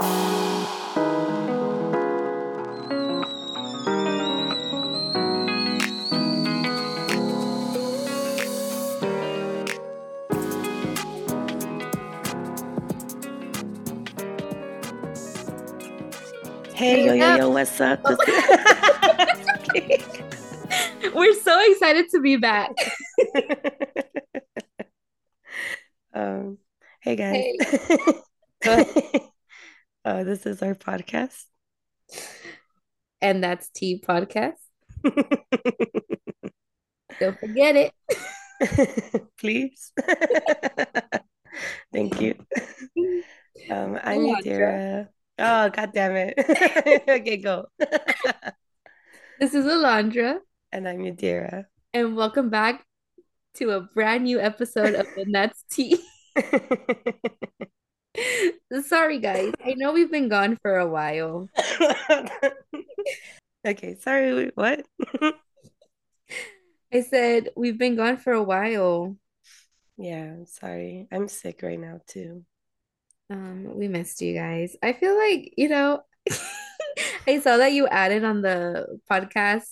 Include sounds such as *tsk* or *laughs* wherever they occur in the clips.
Hey, yo, yo, yo, what's up? This *laughs* We're so excited to be back. *laughs* um, hey guys. Hey. *laughs* uh, this is our podcast. And that's T Podcast. *laughs* Don't forget it. *laughs* Please. *laughs* Thank you. Um, I'm. Yadira. Oh, god damn it. okay, go. This is Alondra, and I'm Yadira. and welcome back to a brand new episode of the Nuts Tea. *laughs* Sorry, guys. I know we've been gone for a while. *laughs* okay, sorry, wait, what? *laughs* I said we've been gone for a while. Yeah, I'm sorry. I'm sick right now too. Um, we missed you guys. I feel like, you know, I saw that you added on the podcast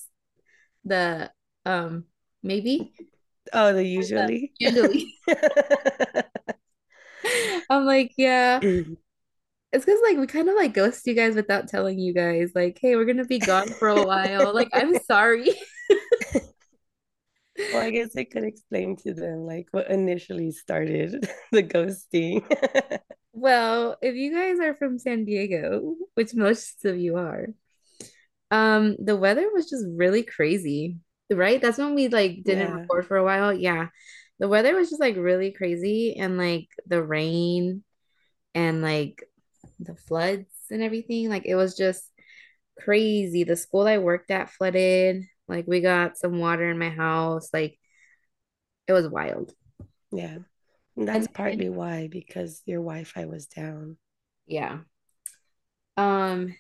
the um maybe Oh, the usually. usually. *laughs* I'm like, yeah. It's because like we kind of like ghost you guys without telling you guys, like, hey, we're gonna be gone for a while. Like, I'm *laughs* sorry. *laughs* Well, I guess I could explain to them like what initially started the ghosting. Well, if you guys are from San Diego, which most of you are, um, the weather was just really crazy, right? That's when we like didn't Yeah. record for a while. Yeah. The weather was just like really crazy and like the rain and like the floods and everything. Like it was just crazy. The school I worked at flooded. Like we got some water in my house. Like it was wild. Yeah. And that's And partly why, because your Wi-Fi was down. yeah. Um,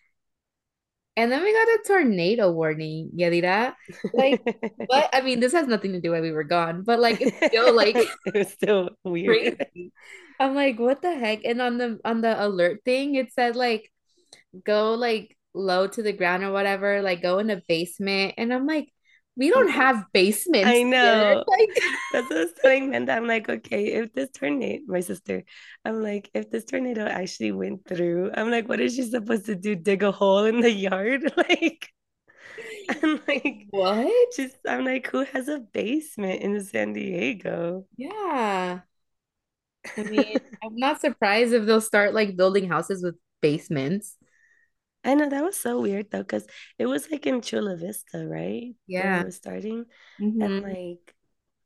and then we got a tornado warning, Yadira. Like, *laughs* what? I mean, this has nothing to do why we were gone, but like it's still like *laughs* it was still weird. crazy. I'm like, what the heck? And on the on the alert thing, it said like go like low to the ground or whatever, like go in a basement. And I'm like, we don't have basements I know. *laughs* Like, That's what I was telling Menda. I'm like, okay, if this tornado, my sister, I'm like, if this tornado actually went through, I'm like, what is she supposed to do? Dig a hole in the yard? *laughs* Like, I'm like, what? Just, I'm like, who has a basement in San Diego? Yeah. I mean, *laughs* I'm not surprised if they'll start like building houses with basements. I know that was so weird though, because it was like in Chula Vista, right? Yeah. it was starting. Mhm. And like,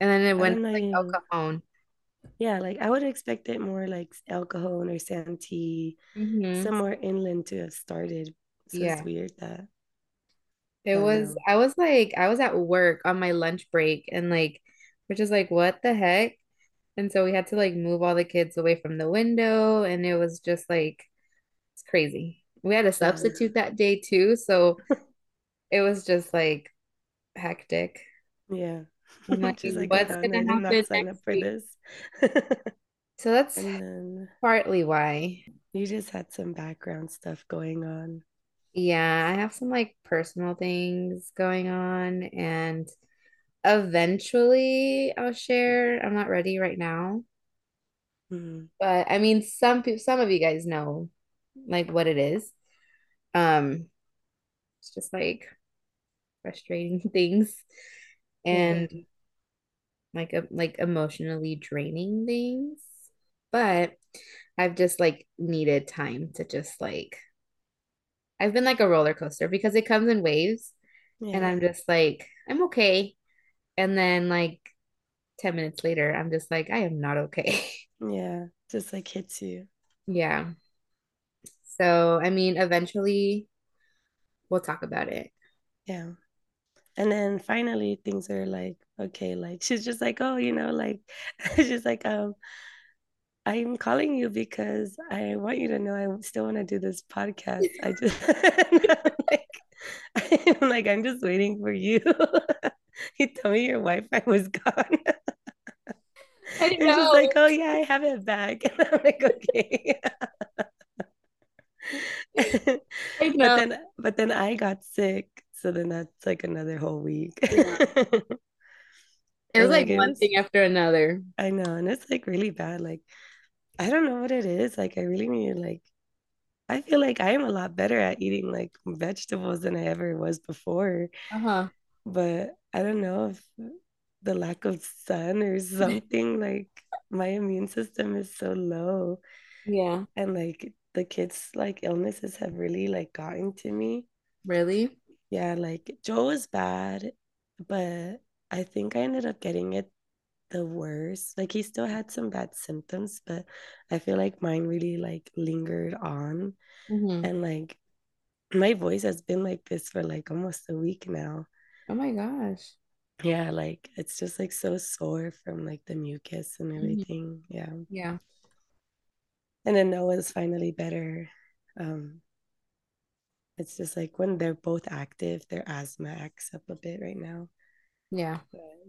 And then it went like El. Cajon. Yeah, like I would expect it more like El Cajon or Santee, Mhm. somewhere inland to have started. So Yeah. it's weird that, It I was, know. I was like, I was at work on my lunch break and like, we're just like, what the heck? And so we had to like move all the kids away from the window and it was just like, it's crazy. We had a substitute that day too. So *laughs* it was just like hectic. Yeah. Like, like, what's wow, gonna I did not happen sign up for week? this. *laughs* So that's then partly why. you just had some background stuff going on. Yeah, I have some like personal things going on and eventually I'll share. I'm not ready right now, Mhm. but I mean some people some of you guys know like what it is. Um it's just like frustrating *laughs* things Yeah. and like a, like emotionally draining things. But I've just like needed time to just like I've been like a roller coaster because it comes in waves and I'm just like I'm okay. And then like 10 minutes later, I'm just like, I am not okay. *laughs* Yeah. Just like hits you. Yeah. So, I mean, eventually we'll talk about it. Yeah. And then finally things are like, okay, like *laughs* she's just like, oh, you know, like *laughs* she's like, um, I'm calling you because I want you to know I still want to do this podcast. I just *laughs* I'm like, I'm like, I'm just waiting for you. You told me your Wi-Fi was gone. I And she's like, oh yeah, I have it back. And I'm like, okay. *laughs* But then but then I got sick. So then that's like another whole week. Yeah. *laughs* It was like like one was thing after another. I know, and it's like really bad. Like I don't know what it is. Like I really need like I feel like I am a lot better at eating like vegetables than I ever was before. Uh-huh. But I don't know if the lack of sun or *laughs* something, like my immune system is so low. Yeah. And like the kids' like illnesses have really like gotten to me. Really? Yeah, like Joel was bad, but I think I ended up getting it the worst. Like he still had some bad symptoms, but I feel like mine really like lingered on. hmm And like my voice has been like this for like almost a week now. Oh my gosh. Yeah, like it's just like so sore from like the mucus and Mhm. everything. Yeah. Yeah. And then Noah's finally better. Um, it's just like when they're both active, their asthma acts up a bit right now. Yeah.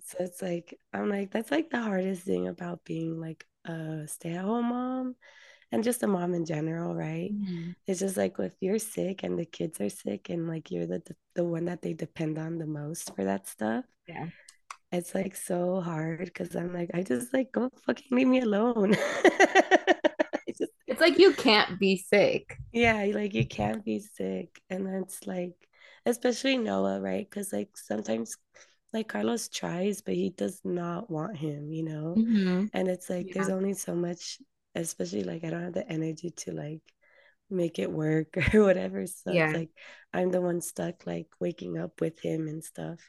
So it's like I'm like that's like the hardest thing about being like a stay-at-home mom and just a mom in general, right? Mhm. It's just like if you're sick and the kids are sick and like you're the the one that they depend on the most for that stuff. Yeah. It's like so hard because I'm like I just like go fucking leave me alone. *laughs* It's like you can't be sick. yeah, like you can't be sick. And that's like, especially Noah, right? Because like sometimes like Carlos tries, but he does not want him, you know? hmm And it's like there's only so much, especially like I don't have the energy to like make it work *laughs* or whatever. So it's Yeah. like I'm the one stuck like waking up with him and stuff.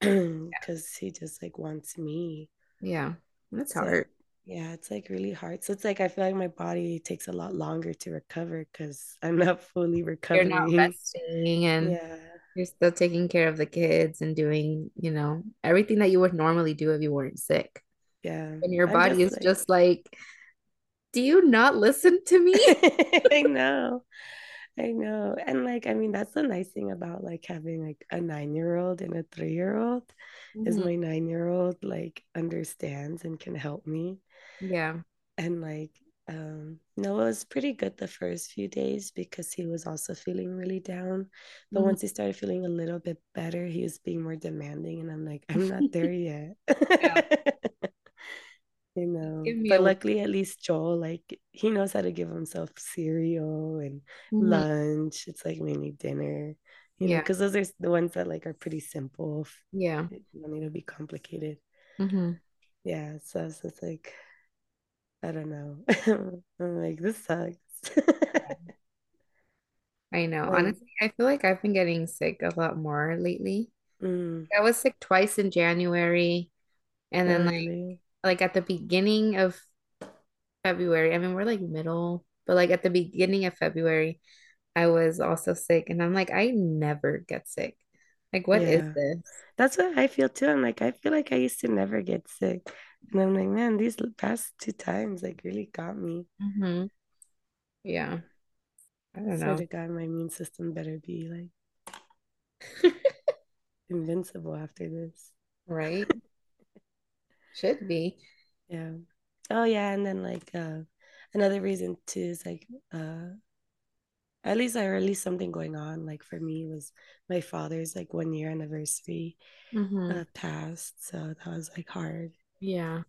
*clears throat* Because he just like wants me. Yeah. That's So hard. Yeah, it's like really hard. So it's like I feel like my body takes a lot longer to recover because I'm not fully recovering. You're not *laughs* resting and Yeah, you're still taking care of the kids and doing, you know, everything that you would normally do if you weren't sick. yeah. And your body is like, just like, do you not listen to me? *laughs* *laughs* I know, I know. And like, I mean, that's the nice thing about like having like a nine-year-old and a three-year-old is Mhm. my nine-year-old like understands and can help me. Yeah. And like, um, Noah was pretty good the first few days because he was also feeling really down. But Mhm. once he started feeling a little bit better, he was being more demanding. And I'm like, *laughs* I'm not there yet. *laughs* You know, but a luckily, at least Joel, like, he knows how to give himself cereal and Mhm. lunch. It's like mainly dinner, you know, Yeah. because those are the ones that like are pretty simple. Yeah. They don't need to be complicated. hmm Yeah, so it's like I don't know. *laughs* I'm like, this sucks. *laughs* I know. Like, Honestly, I feel like I've been getting sick a lot more lately. mm, I was sick twice in January, and then like really? like at the beginning of February. I mean, we're like middle, but like at the beginning of February, I was also sick, and I'm like, I never get sick. Like, what is Yeah. this? That's what I feel too. I'm like, I feel like I used to never get sick. And I'm like, man, these past two times like really got me. hmm Yeah, I don't Swear know. to God, my immune system better be like *laughs* invincible after this. Right? *laughs* Should be. Yeah. Oh yeah, and then like uh another reason too is like uh at least I or at least something going on like for me was my father's like one year anniversary hmm uh passed. So that was like hard. Yeah.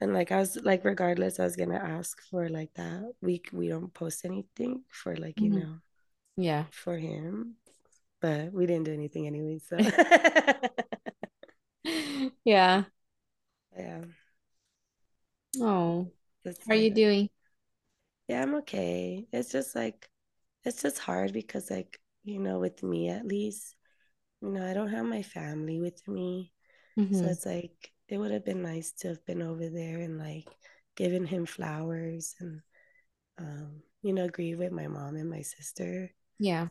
And like I was like regardless, I was gonna ask for like that week we don't post anything for like, you hmm know, Yeah. for him. But we didn't do anything anyway, so *laughs* Yeah. yeah, Oh, that's how are you it. doing? Yeah, I'm okay. It's just like it's just hard because like, you know, with me at least, you know, I don't have my family with me. So hmm it's like it would have been nice to have been over there and like given him flowers and um, you know, grieve with my mom and my sister. Yeah.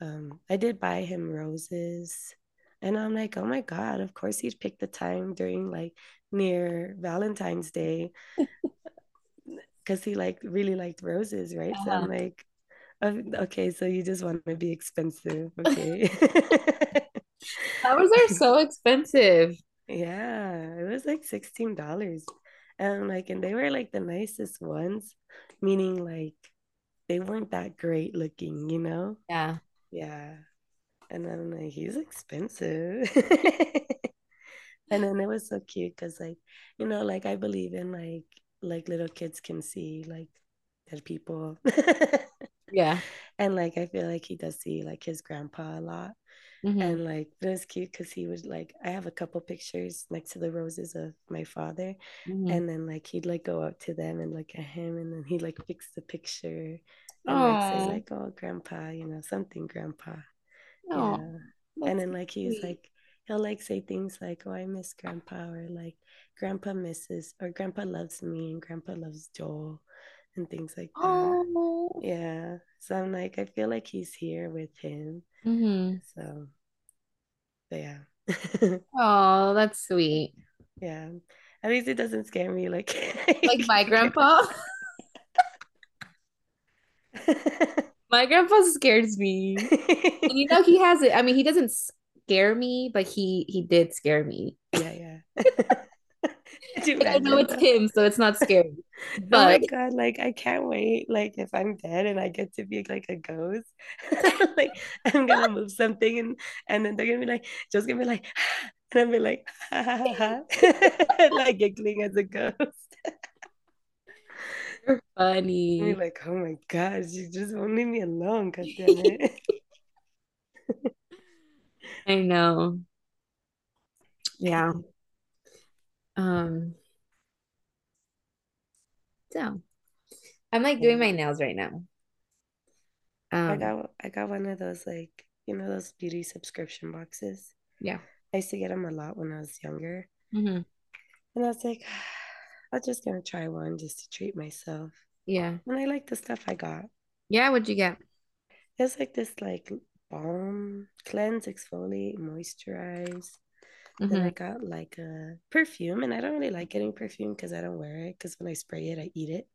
Um, I did buy him roses. And I'm like, oh my God, of course he'd pick the time during like near Valentine's Day *laughs* because he like really liked roses, right? So I'm Uh-huh. like, "Oh, okay, so you just want to be expensive. *laughs* Okay. *laughs* Flowers are so expensive. Yeah, it was like $16. And like, and they were like the nicest ones, meaning like they weren't that great looking, you know? Yeah. Yeah. And then like he's expensive. *laughs* and then it was so cute because like, you know, like I believe in like like little kids can see like dead people. *laughs* Yeah. and like I feel like he does see like his grandpa a lot. Hmm And like it was cute because he would like I have a couple pictures next to the roses of my father. hmm And then like he'd like go up to them and look at him and then he'd like fix the picture and like say Oh, like, oh grandpa, you know, something grandpa. oh, Yeah. And then like he's sweet. like he'll like say things like, Oh, I miss grandpa or like grandpa misses or grandpa loves me and grandpa loves Joel and things like that. Oh. Yeah. So I'm like, I feel like he's here with him. hmm So but yeah. *laughs* Oh, that's sweet. yeah. At least it doesn't scare me like Like my *laughs* grandpa. *laughs* My grandpa scares me. And you know he has it. I mean, he doesn't scare me, but he he did scare me. yeah, yeah. *laughs* Like I know it's him, so it's not scary. *laughs* Oh my But God, like I can't wait. Like if I'm dead and I get to be like a ghost, *laughs* like I'm gonna move something and and then they're gonna be like, just gonna be like, *sighs* and I'll be like, ha, ha, ha, ha. like giggling as a ghost. you're funny. like, oh my gosh, you just won't leave me alone, God damn it. I know. Yeah. Um, so I'm like doing my nails right now. I Um, got I got one of those like, you know, those beauty subscription boxes. yeah. I used to get them a lot when I was younger. hmm And I was like, *sighs* I'm just gonna try one just to treat myself. Yeah. And I like the stuff I got. Yeah, what'd you get? It's like this like balm, cleanse, exfoliate, moisturize. Then I hmm got like a perfume, and I don't really like getting perfume because I don't wear it. Because when I spray it, I eat it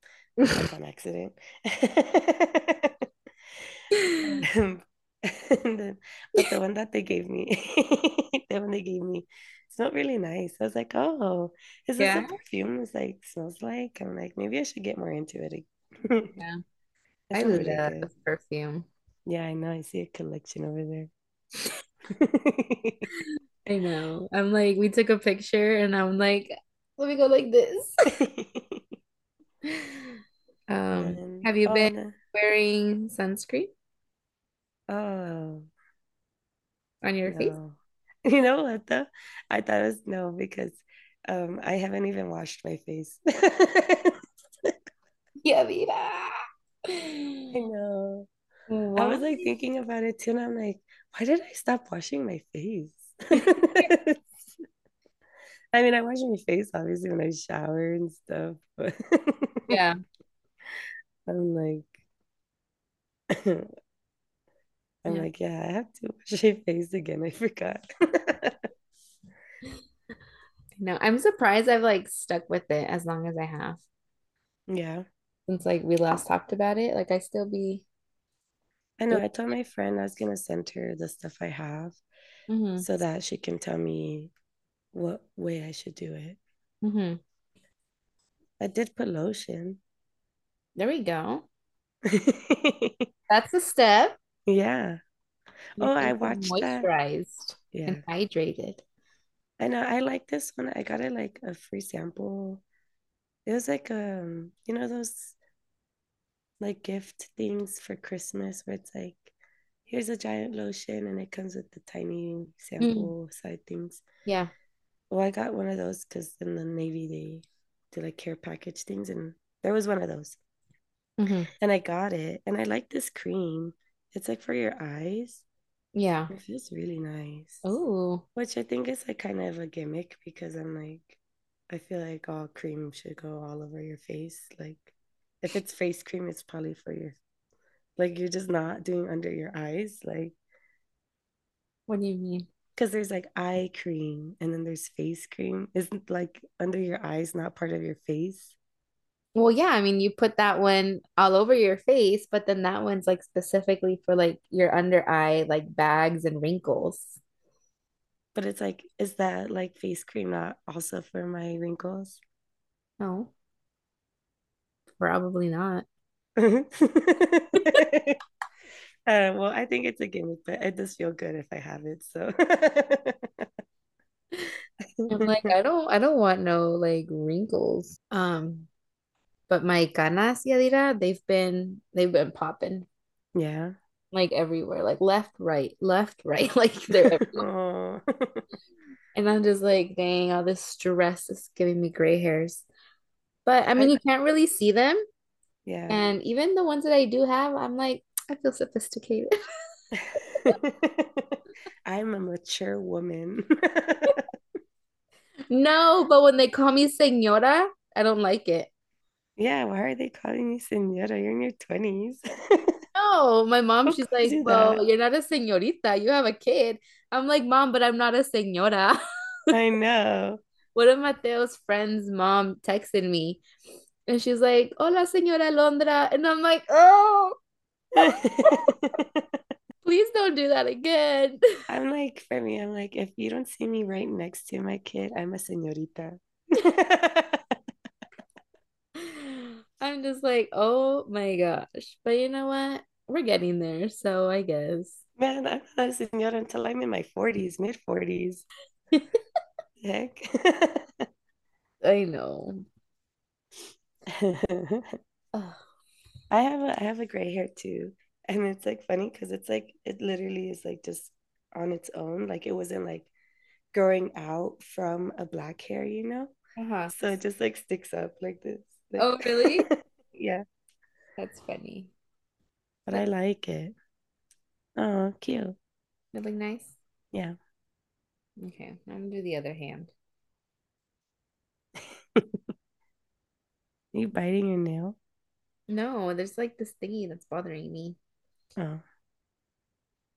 like on accident. Um, *laughs* *laughs* and then, but the one that they gave me, *laughs* the one they gave me, it's not really nice. I was like, oh, is this a perfume? It's like smells like. I'm like, maybe I should get more into it. Yeah. I really love good. perfume. Yeah, I know. I see a collection over there. I know. I'm like, we took a picture and I'm like, let me go like this. *laughs* *laughs* Um, have you oh been no, wearing sunscreen oh on your face? *laughs* You know what though? I thought it was no because um I haven't even washed my face. Yeah, vida. I *gasps* know. I was like thinking about it too, and I'm like, why did I stop washing my face? *laughs* I mean, I wash my face obviously when I shower and stuff, but *laughs* Yeah. I'm like, *laughs* I'm Yeah. like, yeah, I have to wash my face again. I forgot. No, I'm surprised I've like stuck with it as long as I have Yeah, since like we last talked about it. Like I still be I know. I told my friend I was gonna send her the stuff I have hmm so that she can tell me what way I should do it. hmm I did put lotion. There we go. *laughs* That's a step. Yeah. Your Oh, I watched that. moisturized and Yeah. hydrated. I know. I like this one. I got it like a free sample. It was like um, you know those like gift things for Christmas where it's like here's a giant lotion and it comes with the tiny Mm, sample side things. yeah. Well, I got one of those because in the Navy they do like care package things and there was one of those. hmm And I got it and I like this cream. It's like for your eyes. Yeah. It feels really nice. Oh, Which I think is like kind of a gimmick because I'm like, I feel like all cream should go all over your face. Like, if it's face cream, it's probably for your, like, you're just not doing under your eyes. Like, what do you mean? because there's like eye cream and then there's face cream. Isn't like under your eyes not part of your face? Well, yeah, I mean, you put that one all over your face, but then that one's like specifically for like your under eye, like bags and wrinkles. But it's like, is that like face cream not also for my wrinkles? No, probably not. *laughs* Uh, well, I think it's a gimmick, but it does feel good if I have it. So I'm like, I don't I don't want no like wrinkles. Um, but my canas, Yadira, they've been they've been popping yeah. like everywhere, like left, right, left, right, *laughs* like they're everywhere. *laughs* And I'm just like, dang, all this stress is giving me gray hairs. But I mean, I, you can't really see them. yeah. And even the ones that I do have, I'm like, I feel sophisticated. *laughs* *laughs* I'm a mature woman. *laughs* No, but when they call me señora, I don't like it. Yeah, why are they calling you señora? You're in your 20s. No, my mom, she's like, well, that? you're not a señorita. You have a kid. I'm like, mom, but I'm not a señora. I know. One of Mateo's friends' mom texted me and she's like, Hola, señora Alondra. And I'm like, oh, *laughs* please don't do that again. *laughs* I'm like, for me, I'm like, if you don't see me right next to my kid, I'm a señorita. *laughs* I'm just like, oh my gosh. But you know what? We're getting there. So I guess. Man, I'm not a señora until I'm in my 40s, mid 40s. Heck. I know. *laughs* I have a I have a gray hair too. And it's like funny because it's like it literally is like just on its own. Like it wasn't like growing out from a black hair, you know? Uh-huh. So it just like sticks up like this. Oh, really? *laughs* yeah, That's funny. but I like it. Oh, cute. It look nice. Yeah. Okay, I'm gonna do the other hand. *laughs* You biting your nail? No, there's like this thingy that's bothering me. Oh.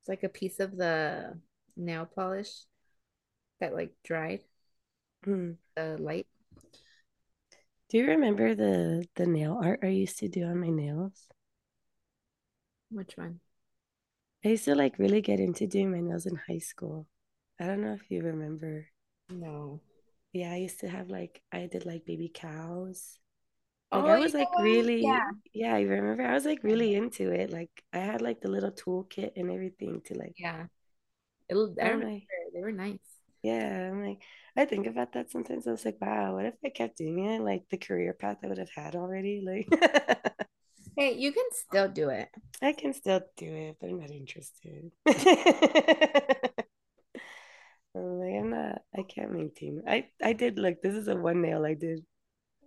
It's like a piece of the nail polish that like dried Hmm. the light. Do you remember the the nail art I used to do on my nails? Which one? I used to like really get into doing my nails in high school. I don't know if you remember. No. Yeah, I used to have like I did like baby cows. Like Oh, I was like what? Yeah. really, yeah, I remember I was like really into it. Like I had like the little toolkit and everything to like, Yeah. It, I remember like, they were nice. yeah, I'm like, I think about that sometimes. I was like, wow, what if I kept doing it? Like the career path I would have had already. Like *laughs* Hey, you can still do it. I can still do it, but I'm not interested. *laughs* I'm like, I'm not, I can't maintain. I I did look, this is a one nail I did.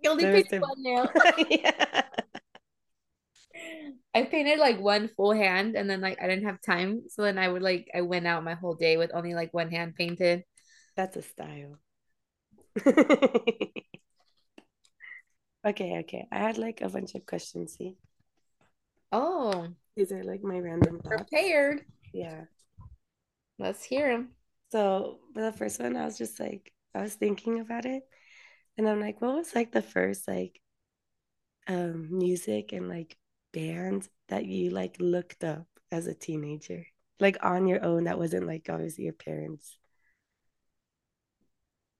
You only There the one nail. *laughs* yeah. *laughs* I painted like one full hand and then like I didn't have time. So then I would like I went out my whole day with only like one hand painted. That's a style. *laughs* Okay, okay. I had like a bunch of questions. See, Oh, these are like my random thoughts. prepared. Yeah. Let's hear him. So for the first one, I was just like, I was thinking about it, and I'm like, what was like the first like um music and like band that you like looked up as a teenager, like on your own that wasn't like obviously your parents.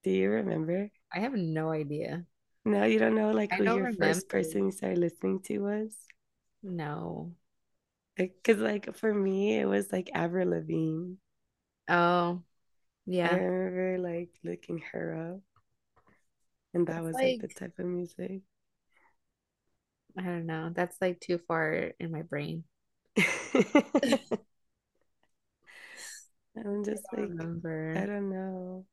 Do you remember? I have no idea. No, you don't know like I who your remember. first person you started listening to was? No. Because like for me, it was like Avril Lavigne. Oh, I remember like looking her up, and that That's was like the type of music. I don't know. That's like too far in my brain. *laughs* I'm *laughs* just don't like, I don't know.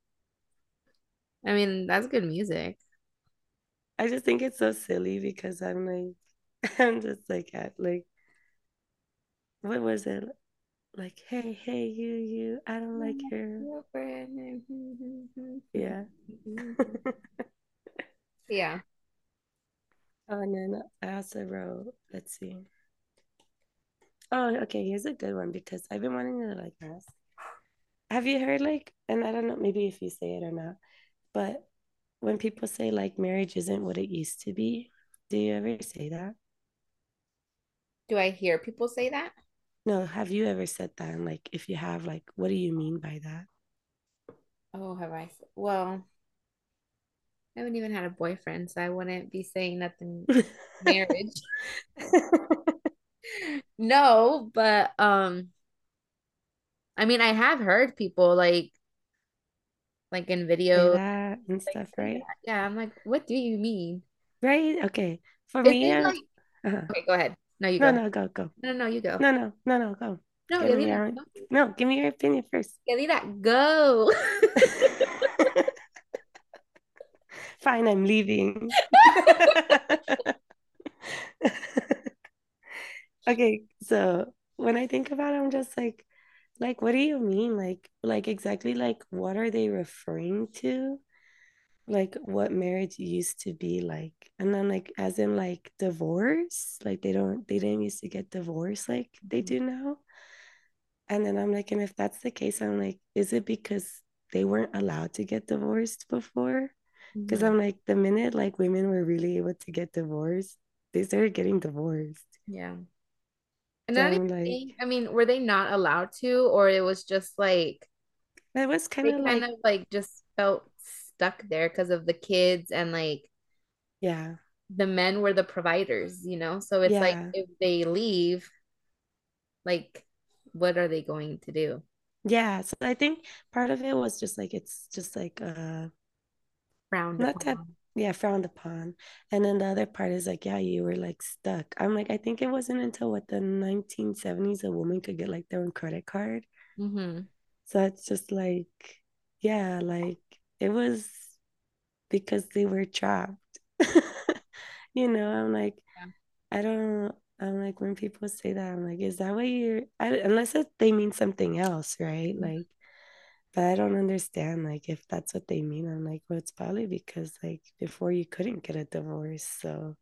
I mean, that's good music. I just think it's so silly because I'm like, *laughs* I'm just like at like, what was it? Like, hey, hey, you, you, I don't like mm-hmm. her. Yeah. Mm-hmm, mm-hmm, *laughs* yeah. Oh, and then I also wrote, let's see. Oh, okay, here's a good one because I've been wanting to like ask. Have you heard like, and I don't know, maybe if you say it or not, but when people say like marriage isn't what it used to be, do you ever say that? Do I hear people say that? No, have you ever said that? And like, if you have, like, what do you mean by that? Oh, have I? Well, I haven't even had a boyfriend, so I wouldn't be saying nothing *laughs* marriage. No, but um, I mean, I have heard people like like in videos that and like stuff, right? Yeah, I'm like, what do you mean? Right? Okay. For Is me, like uh okay, go ahead. No, you No, go. no, go, go. No, no, you go. No, no, no, no, go. No, Give me your, no, give me your opinion first. Yadira, go. *laughs* Fine, I'm leaving. *laughs* Okay, so when I think about it, I'm just like, like, what do you mean? Like, like exactly like what are they referring to? Like what marriage used to be like. And then like as in like divorce, like they don't they didn't used to get divorced like they do now. And then I'm like, and if that's the case, I'm like, is it because they weren't allowed to get divorced before? Because Mhm. I'm like, the minute like women were really able to get divorced, they started getting divorced. Yeah. And So I don't I'm even like, think, I mean, were they not allowed to, or it was just like it was kind of like, of like just felt stuck there because of the kids and like yeah, the men were the providers, you know? So it's like if they leave, like what are they going to do? yeah. So I think part of it was just like, it's just like, uh, Frowned not that, upon. yeah, frowned upon. And then the other part is like, yeah, you were like stuck. I'm like, I think it wasn't until what the 1970s a woman could get like their own credit card. Mm-hmm. So it's just like, yeah, like it was because they were trapped. *laughs* You know, I'm like, Yeah. I don't, I'm like, when people say that, I'm like, is that what you're, I, unless it, they mean something else, right? Like, but I don't understand, like, if that's what they mean. I'm like, well, it's probably because, like, before you couldn't get a divorce. So,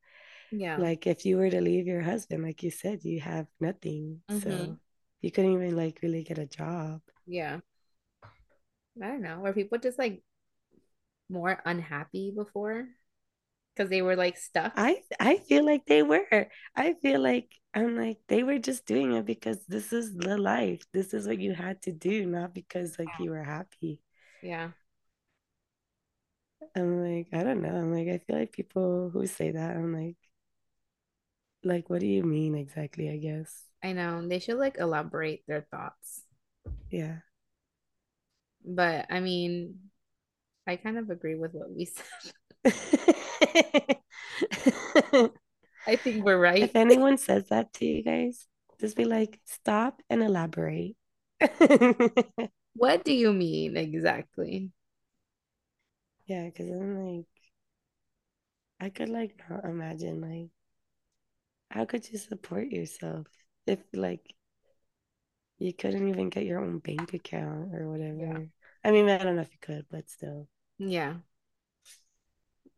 Yeah. like, if you were to leave your husband, like you said, you have nothing. Mm-hmm. So, you couldn't even, like, really get a job. Yeah. I don't know. Were people just like more unhappy before because they were like stuck? I I feel like they were. I feel like I'm like they were just doing it because this is the life. This is what you had to do, not because like you were happy. Yeah. I'm like, I don't know. I'm like, I feel like people who say that, I'm like, like, what do you mean exactly? I guess. I know. They should like elaborate their thoughts. Yeah. But I mean, I kind of agree with what we *laughs* said. I think we're right. If anyone says that to you guys, just be like, stop and elaborate. *laughs* What do you mean exactly? Yeah, because I'm like, I could like not imagine like how could you support yourself if like you couldn't even get your own bank account or Yeah. whatever? I mean, I don't know if you could, but still. Yeah.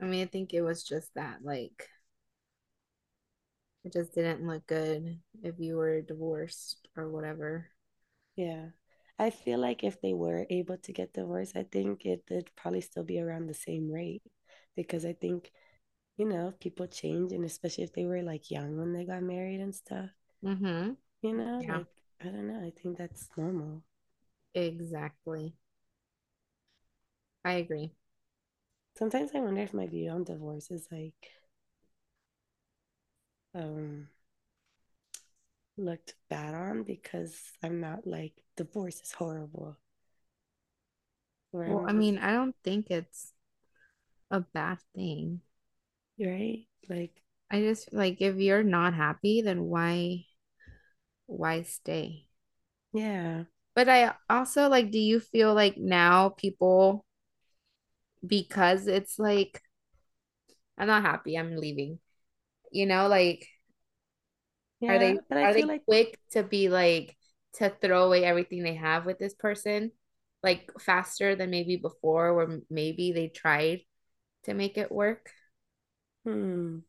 I mean, I think it was just that, like, it just didn't look good if you were divorced or whatever. Yeah. I feel like if they were able to get divorced, I think it would probably still be around the same rate because I think, you know, people change and especially if they were like young when they got married and stuff, Mm-hmm. you know, Yeah, like I don't know, I think that's normal. exactly. I agree. Sometimes I wonder if my view on divorce is like um looked bad on because I'm not like divorce is horrible. Where Well, I mean, I don't think it's a bad thing. right, like I just like if you're not happy, then why why stay? yeah, But I also like, do you feel like now people, because it's like, I'm not happy, I'm leaving, you know, like, are they are they like quick to be like to throw away everything they have with this person, like faster than maybe before, where maybe they tried to make it work? hmm,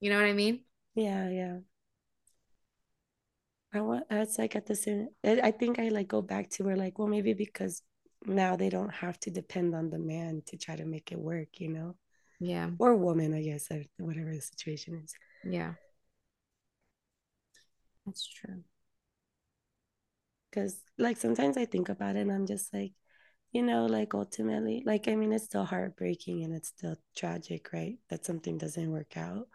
You know what I mean? yeah, yeah. I want it's like at the same I think I like go back to where like, well, maybe because now they don't have to depend on the man to try to make it work, you know, Yeah, or woman, I guess, or whatever the situation is. yeah, that's true. Because like sometimes I think about it and I'm just like, you know, like ultimately, like I mean, it's still heartbreaking and it's still tragic, right? That something doesn't work out.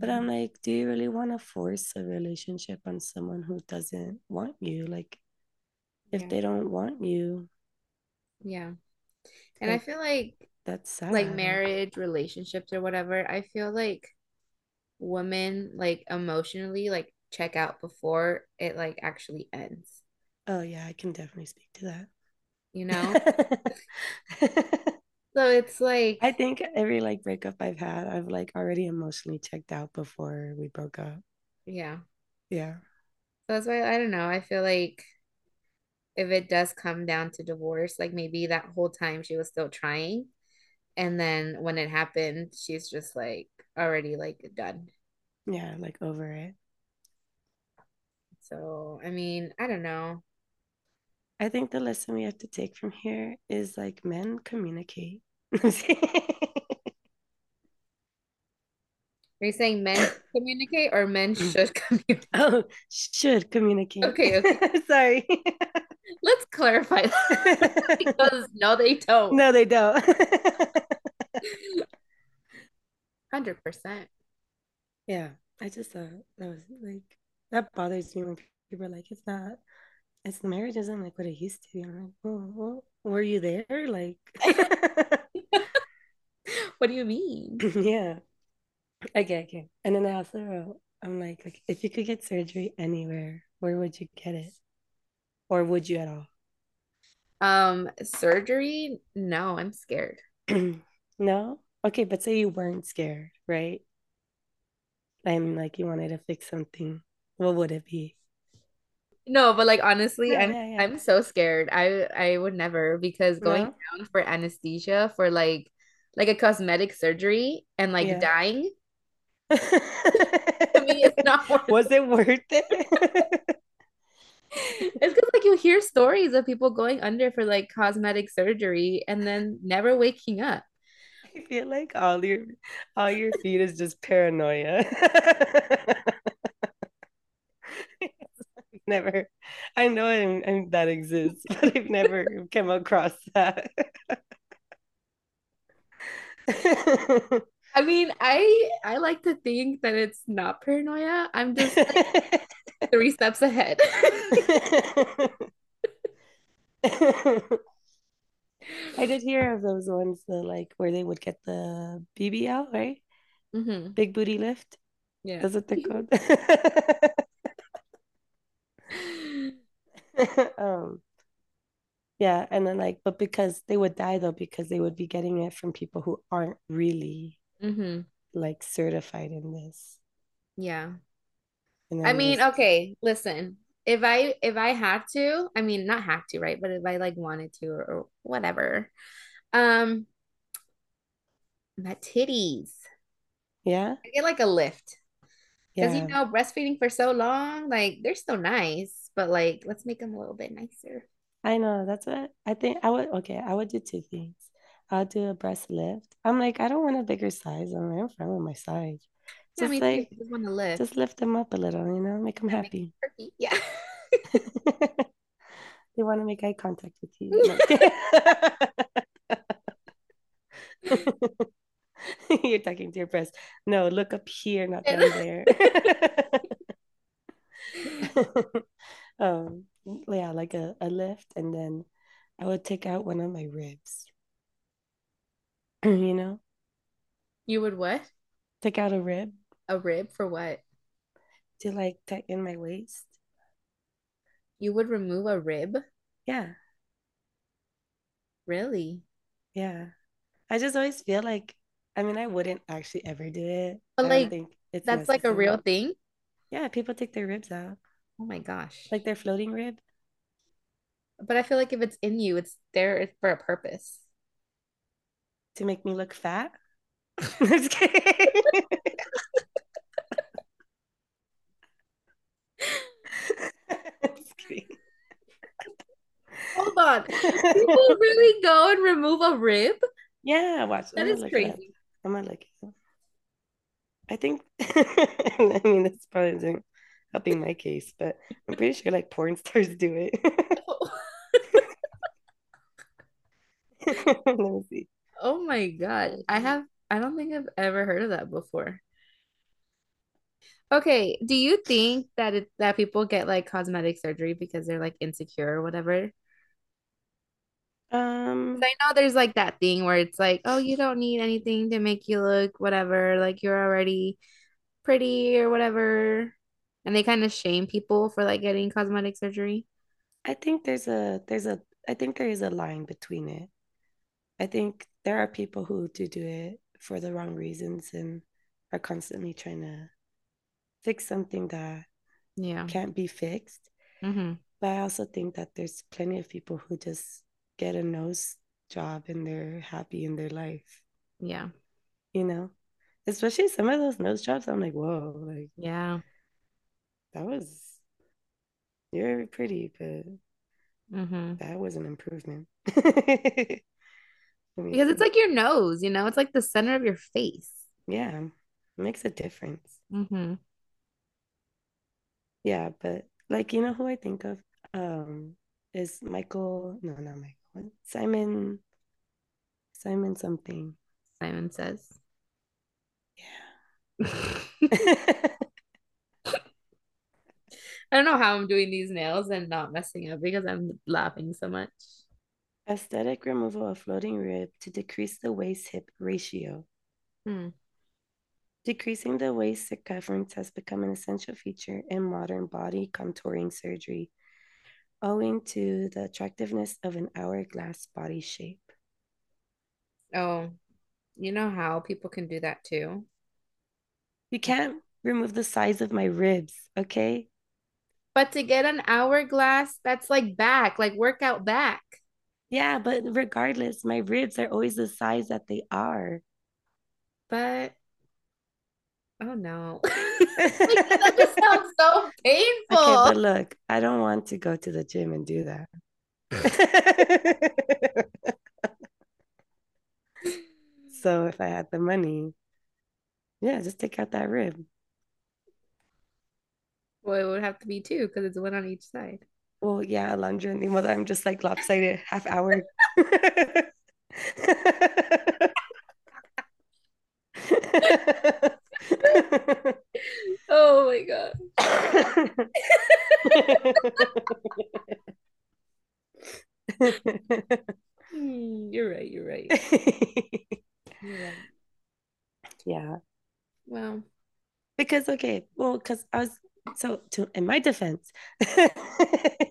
But I'm Mhm. like, do you really want to force a relationship on someone who doesn't want you? Like, if Yeah. they don't want you, Yeah. And I feel like that's like sad. Like, marriage, relationships or whatever, I feel like women like emotionally like check out before it like actually ends, oh yeah, I can definitely speak to that. you *laughs* know? *laughs* So it's like, I think every like breakup I've had, I've like already emotionally checked out before we broke up. yeah. Yeah. So that's why I don't know. I feel like if it does come down to divorce, like maybe that whole time she was still trying. And then when it happened, she's just like already like done. Yeah, like over it. So, I mean, I don't know. I think the lesson we have to take from here is like men communicate. *laughs* Are you saying men *coughs* communicate or men mm. should communicate? oh, should communicate. Okay, okay. *laughs* Sorry. *laughs* Let's clarify that *laughs* because no, they don't. no, they don't. *laughs* 100%. yeah, I just thought that was like that bothers me when people are like, it's not, it's the marriage isn't like what it used to be. I'm like, oh, well, were you there? Like, *laughs* What do you mean? yeah. Okay, okay. And then I also, wrote, I'm like, like, if you could get surgery anywhere, where would you get it? Or would you at all? Um, surgery? No, I'm scared. *clears throat* no? Okay, but say you weren't scared, right? I'm like you wanted to fix something. What would it be? No, but like honestly, No, I'm yeah, yeah. I'm so scared. I I would never because going No? down for anesthesia for like like a cosmetic surgery and like Yeah. dying *laughs* *laughs* to me it's not worth Was it. worth it? *laughs* It's because hear stories of people going under for like cosmetic surgery and then never waking up. I feel like all your all your feed is just paranoia. *laughs* never I know I'm, I'm, that exists, *laughs* but I've never come across that. I mean, I I like to think that it's not paranoia. I'm just like *laughs* three steps ahead. *laughs* I did hear of those ones, the like where they would get the BBL, right? hmm Big booty lift. Yeah. That's what they're called. um, yeah, and then like, but because they would die though, because they would be getting it from people who aren't really hmm like certified in this. Yeah. I mean, okay, listen. If I if I had to, I mean not have to, right? But if I like wanted to or, or whatever. Um, my titties. yeah, I get like a lift. Because you know, breastfeeding for so long, like they're still nice, but like let's make them a little bit nicer. I know. That's what I think. I would, okay, I would do two things. I'll do a breast lift. I'm like, I don't want a bigger size. I'm, like, I'm fine with my size. Just like, just lift. just lift them up a little, you know, make them Yeah, make happy. Yeah. *laughs* They want to make eye contact with you. *laughs* You're talking to your breast. No, look up here, not down *laughs* there. um, yeah, like a, a lift, and then I would take out one of my ribs. *clears throat* You know, You would what? take out a rib A rib for what? to like tighten my waist. You would remove a rib? Yeah, Really? yeah. I just always feel like, I mean, I wouldn't actually ever do it. But I like think it's that's like a real thing? Yeah, people take their ribs out, Oh my gosh. like their floating rib, But I feel like if it's in you, it's there for a purpose. to make me look fat. *laughs* I'm just kidding. *laughs* Just kidding. Hold on. People *laughs* really go and remove a rib? Yeah, watch. That is look it up. crazy. I'm gonna look. I think. *laughs* I mean, that's probably isn't helping my case, but I'm pretty sure like porn stars do it. Oh. *laughs* Let me see. Oh my god, I have I don't think I've ever heard of that before. Okay, do you think that it that people get like cosmetic surgery because they're like insecure or whatever? Um, I know there's like that thing where it's like, oh, you don't need anything to make you look whatever, like you're already pretty or whatever. And they kind of shame people for like getting cosmetic surgery. I think there's a there's a I think there is a line between it. I think there are people who do do it for the wrong reasons and are constantly trying to fix something that Yeah. can't be fixed. hmm But I also think that there's plenty of people who just get a nose job and they're happy in their life, Yeah. you know? Especially some of those nose jobs, I'm like, whoa, like Yeah. that was you're pretty, but hmm that was an improvement. *laughs* Because it's like your nose, you know, it's like the center of your face. Yeah, makes a difference. hmm Yeah, but like you know who I think of um is Michael, no, not Michael. Simon Simon something. Simon says. Yeah. *laughs* I don't know how I'm doing these nails and not messing up because I'm laughing so much. Aesthetic removal of floating rib to decrease the waist hip ratio. Hmm. Decreasing the waist circumference has become an essential feature in modern body contouring surgery, owing to the attractiveness of an hourglass body shape. Oh, you know how people can do that too? You can't remove the size of my ribs, okay? But to get an hourglass, that's like back, like workout back. Yeah, but regardless, my ribs are always the size that they are. But oh no. Like, *laughs* that just sounds so Okay, painful. but look, I don't want to go to the gym and do that. *laughs* So if I had the money, yeah, just take out that rib. Well, it would have to be two because it's one on each side. Well, yeah, Alondra, ni modo, I'm just like lopsided, half hour. *laughs* Oh my God. Hmm, you're right. You're right. You're right. Yeah, Well, because okay, well, because I was so to in my defense, *laughs* it's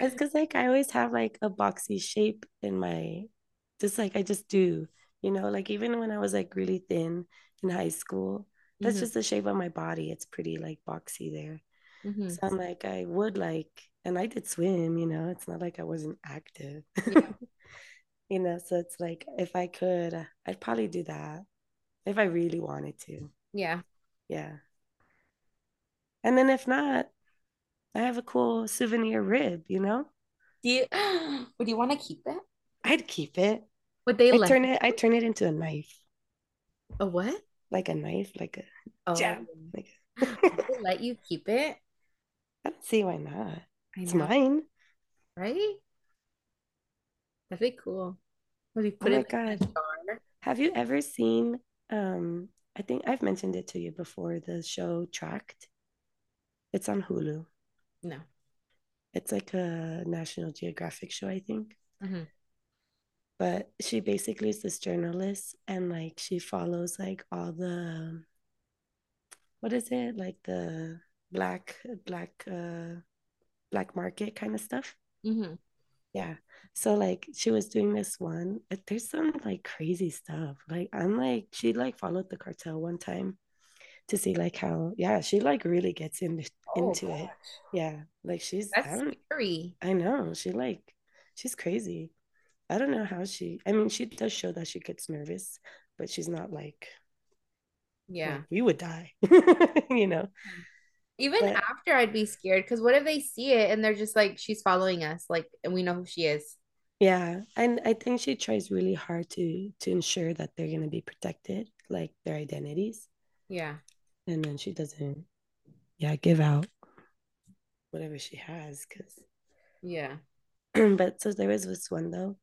because like I always have like a boxy shape in my, just like I just do, you know, like even when I was like really thin in high school, that's mhm, just the shape of my body. It's pretty like boxy there. mhm. So I'm like, I would like, and I did swim, you know, it's not like I wasn't active, Yeah. *laughs* you know, so it's like if I could, I'd probably do that if I really wanted to. Yeah. Yeah. And then if not, I have a cool souvenir rib, you know? Do you *gasps* would you want to keep it? I'd keep it. Would they I turn it, I turn it into a knife, a what? Like a knife, like a Oh, jab. Like *laughs* they let you keep it? I don't see why not. It's mine. right? That'd be cool. Would you Oh put it my like in God. Have you ever seen um I think I've mentioned it to you before, the show Trafficked? It's on Hulu. No. It's like a National Geographic show, I think. hmm But she basically is this journalist and like she follows like all the what is it? Like the black black uh black market kind of stuff. hmm Yeah. So like she was doing this one. but There's some like crazy stuff. Like I'm like she like followed the cartel one time to see like how yeah, she like really gets in Oh into it. Yeah. Like she's that's don't scary. I know. She like she's crazy. I don't know how she I mean she does show that she gets nervous, but she's not like Yeah. you would die. *laughs* you know. Even But after I'd be scared because what if they see it and they're just like, she's following us, like, and we know who she is. yeah, and I think she tries really hard to to ensure that they're gonna be protected, like their identities. Yeah. And then she doesn't yeah, give out whatever she has because Yeah. *clears throat* but so there was this one though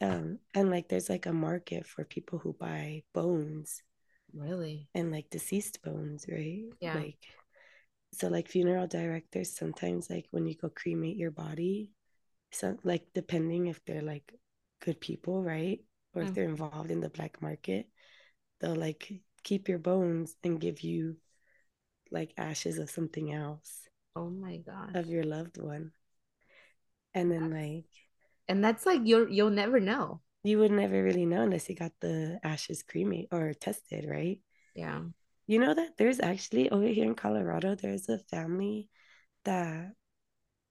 Um, and like there's like a market for people who buy bones Really? and like deceased bones, right? Yeah. Like so like funeral directors sometimes like when you go cremate your body, so like depending if they're like good people, right? Or if Mm. they're involved in the black market, they'll like keep your bones and give you like ashes of something else Oh my god of your loved one. And then like And that's like you're you'll never know. you would never really know unless you got the ashes cremated or tested, right? Yeah. You know that there's actually over here in Colorado, there's a family that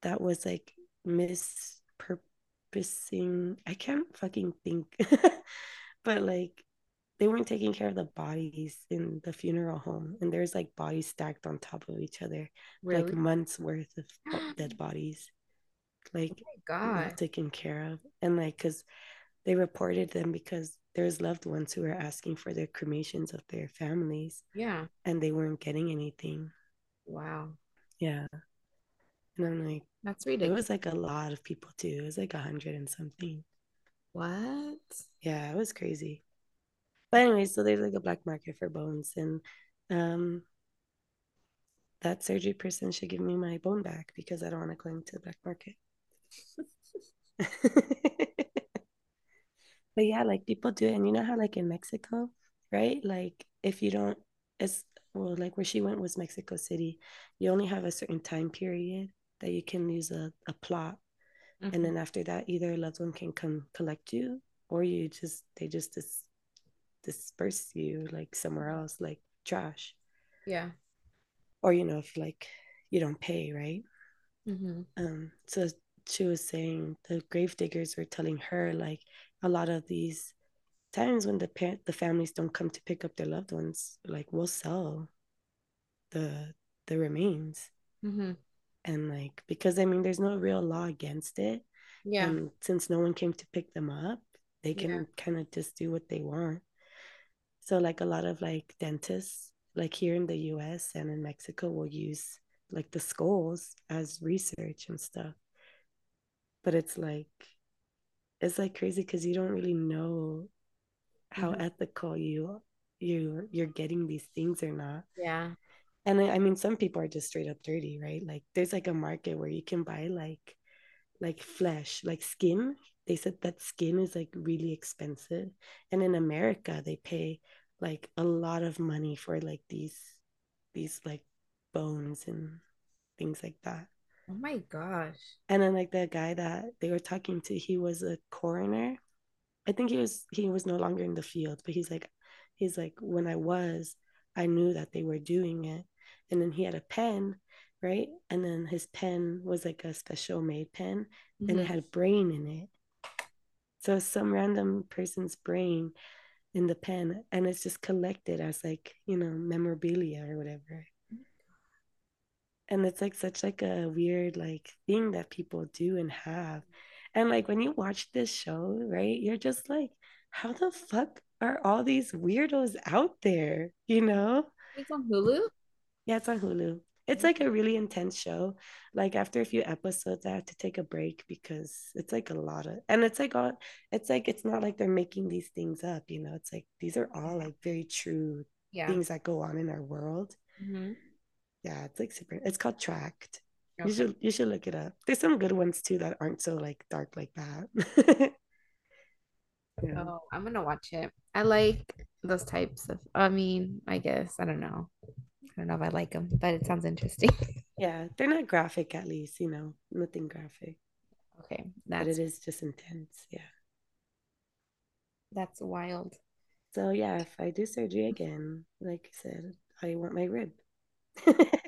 that was like mispurposing. I can't fucking think, *laughs* but like they weren't taking care of the bodies in the funeral home, and there's like bodies stacked on top of each other, like months worth of dead *gasps* bodies, like not God. taken care of, and like because they reported them because there's loved ones who were asking for their cremations of their families Yeah. and they weren't getting anything. Wow. Yeah. And I'm like, That's really it was like a lot of people too. It was like a hundred and something. What? Yeah, it was crazy. But anyway, so there's like a black market for bones and um that surgery person should give me my bone back because I don't want to go into the black market. *laughs* but yeah, like people do it. And you know how like in Mexico, right? Like if you don't it's well, like where she went was Mexico City. You only have a certain time period that you can use a, a plot and Mhm. then after that either a loved one can come collect you or you just they just dis- disperse you like somewhere else like trash Yeah. or you know if like you don't pay right hmm um so she was saying the grave diggers were telling her like a lot of these times when the parent the families don't come to pick up their loved ones like we'll sell the the remains. Hmm and like because i mean there's no real law against it. Yeah. and since no one came to pick them up they Yeah. can kind of just do what they want. So like a lot of like dentists like here in the us and in mexico will use like the skulls as research and stuff but it's like it's like crazy because you don't really know how Mhm. ethical you you you're getting these things or not. Yeah. and I, I mean some people are just straight up dirty right? Like there's like a market where you can buy like like flesh like skin. They said that skin is like really expensive. And in america they pay like a lot of money for like these these like bones and things like that Oh my gosh. and then like the guy that they were talking to he was a coroner. I think he was he was no longer in the field but he's like he's like when i was i knew that they were doing it. And then he had a pen right? And then his pen was like a special made pen and it had brain in it. So some random person's brain in the pen and it's just collected as like you know memorabilia or whatever and it's like such like a weird like thing that people do and have. And like when you watch this show right you're just like how the fuck are all these weirdos out there? You know? It's on Hulu? yeah it's on hulu. It's like a really intense show. Like after a few episodes i had to take a break because it's like a lot of and it's like all it's like it's not like they're making these things up you know? It's like these are all like very true Yeah. things that go on in our world. Mhm. Yeah it's like super it's called trafficked you should you should look it up there's some good ones too that aren't so like dark like that *laughs* yeah Oh, I'm gonna watch it. I like those types of, I mean, I guess, I don't know. I don't know if I like them, but it sounds interesting. *laughs* yeah they're not graphic at least you know nothing graphic Okay, but that's it is just intense yeah that's wild. so yeah if i do surgery again like i said i want my rib *laughs*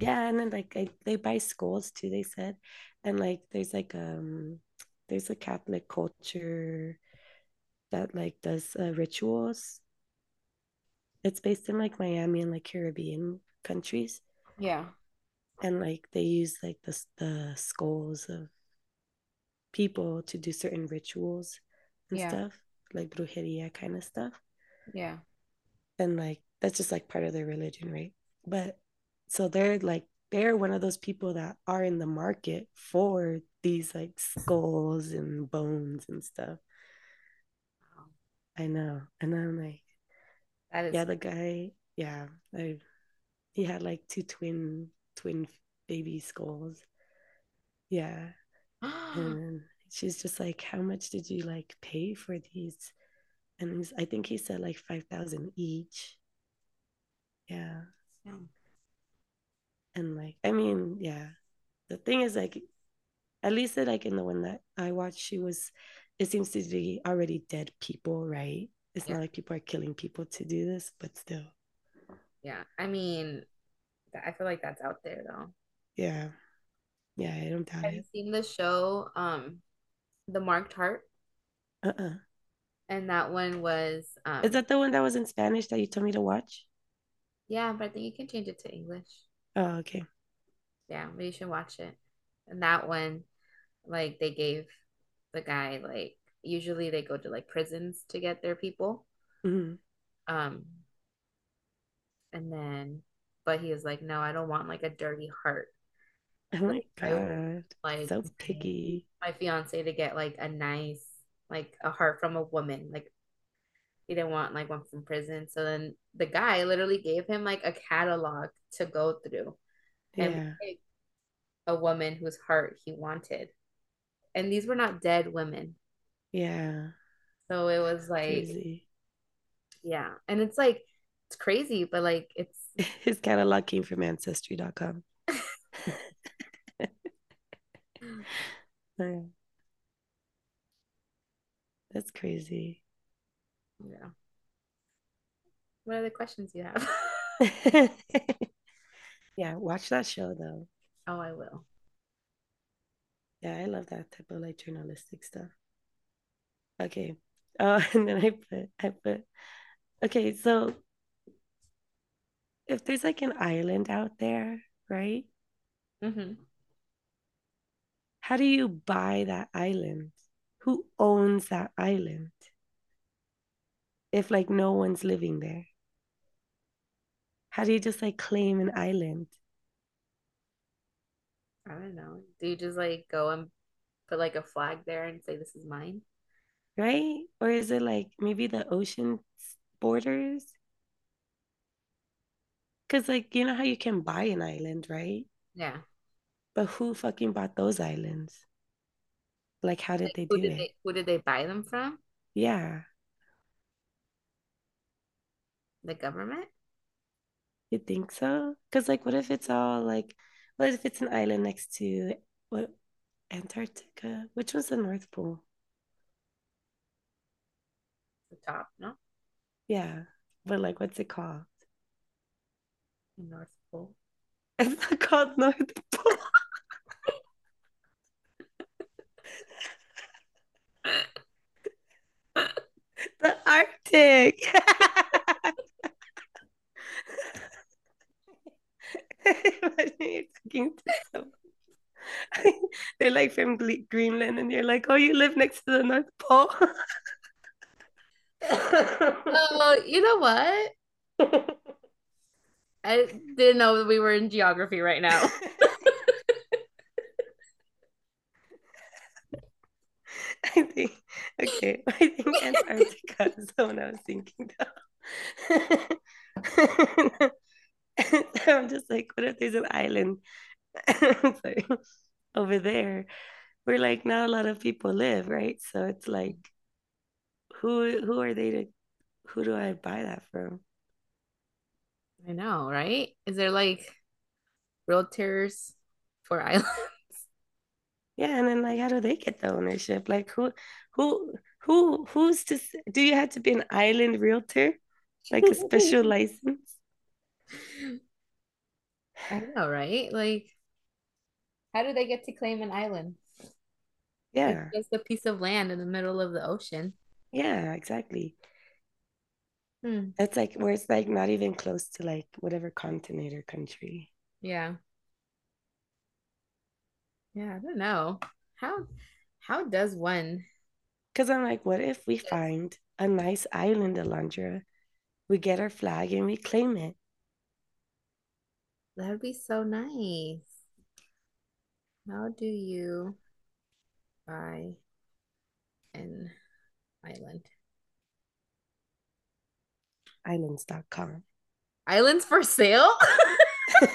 yeah and then like I, they buy skulls too they said and like there's like um there's a catholic culture that like does uh, rituals it's based in like miami and like caribbean countries Yeah. and like they use like the, the skulls of people to do certain rituals and Yeah. stuff like brujeria kind of stuff Yeah. and like that's just like part of their religion right but so they're like they're one of those people that are in the market for these like skulls and bones and stuff. Wow. I know. And I'm like, That is yeah, the guy, yeah, I, he had like two twin twin baby skulls. Yeah. And *gasps* she's just like, how much did you like pay for these? And I think he said like 5,000 each. Yeah. Yeah. And like, I mean, yeah. The thing is like, at least like in the one that I watched, she was, it seems to be already dead people, right? It's Yeah. not like people are killing people to do this, but still. Yeah. I mean, I feel like that's out there though. Yeah. Yeah, I don't doubt Have you seen the show, um, The Marked Heart? Uh-uh. And that one was, um, Is that the one that was in Spanish that you told me to watch? Yeah, but I think you can change it to English. Oh, okay. Yeah, but you should watch it. And that one, like, they gave the guy, like, usually they go to like prisons to get their people. hmm Um, and then, but he was like, no, I don't want like a dirty heart. Oh So my I God. like So picky. my fiance to get like a nice, like a heart from a woman. Like he didn't want like one from prison. So then the guy literally gave him like a catalog to go through and Yeah. pick a woman whose heart he wanted. And these were not dead women. Yeah. So it was like, Crazy. yeah. And it's like, it's crazy, but like, it's, *laughs* His catalog came from ancestry.com. *laughs* *laughs* That's crazy. Yeah. What other questions you have? *laughs* Yeah, watch that show though. oh, I will. Yeah, I love that type of like journalistic stuff. Okay. Oh, *laughs* and then I put I put okay, so if there's like an island out there, right? Mm-hmm. How do you buy that island? Who owns that island? If like no one's living there. How do you just like claim an island? I don't know. Do you just like go and put like a flag there and say this is mine? Right? Or is it like maybe the ocean borders? Because like you know how you can buy an island, right? Yeah. But who fucking bought those islands? Like how did Like they do did it? they who did they buy them from? Yeah. The government? You think so? Because like what if it's all like what if it's an island next to what Antarctica? Which one's the North Pole? The top, no? Yeah. But like what's it called? North Pole. It's not called North Pole. *laughs* *laughs* The Arctic. *laughs* Imagine you're talking to someone. They're like from Greenland, and you're like, "Oh, you live next to the North Pole." Oh, you know what? I didn't know that we were in geography right now. *laughs* I think okay. I think Antarctica is the one I was thinking of. *laughs* *laughs* I'm just like, what if there's an island *laughs* sorry, over there where like not a lot of people live, right? So it's like, who who are they to who do I buy that from? I know, right? Is there like realtors for *laughs* islands? Yeah, and then like, how do they get the ownership? Like, who who who who's to do you have to be an island realtor, like a special license? I know, right? Like, how do they get to claim an island? It's Yeah, just a piece of land in the middle of the ocean. yeah, exactly. Hmm. It's like where it's like not even close to like whatever continent or country. Yeah. Yeah, I don't know. How how does one Because I'm like, what if we find a nice island, Alondra? We get our flag and we claim it. That would be so nice. How do you buy an island. Islands.com. Islands for sale? *laughs*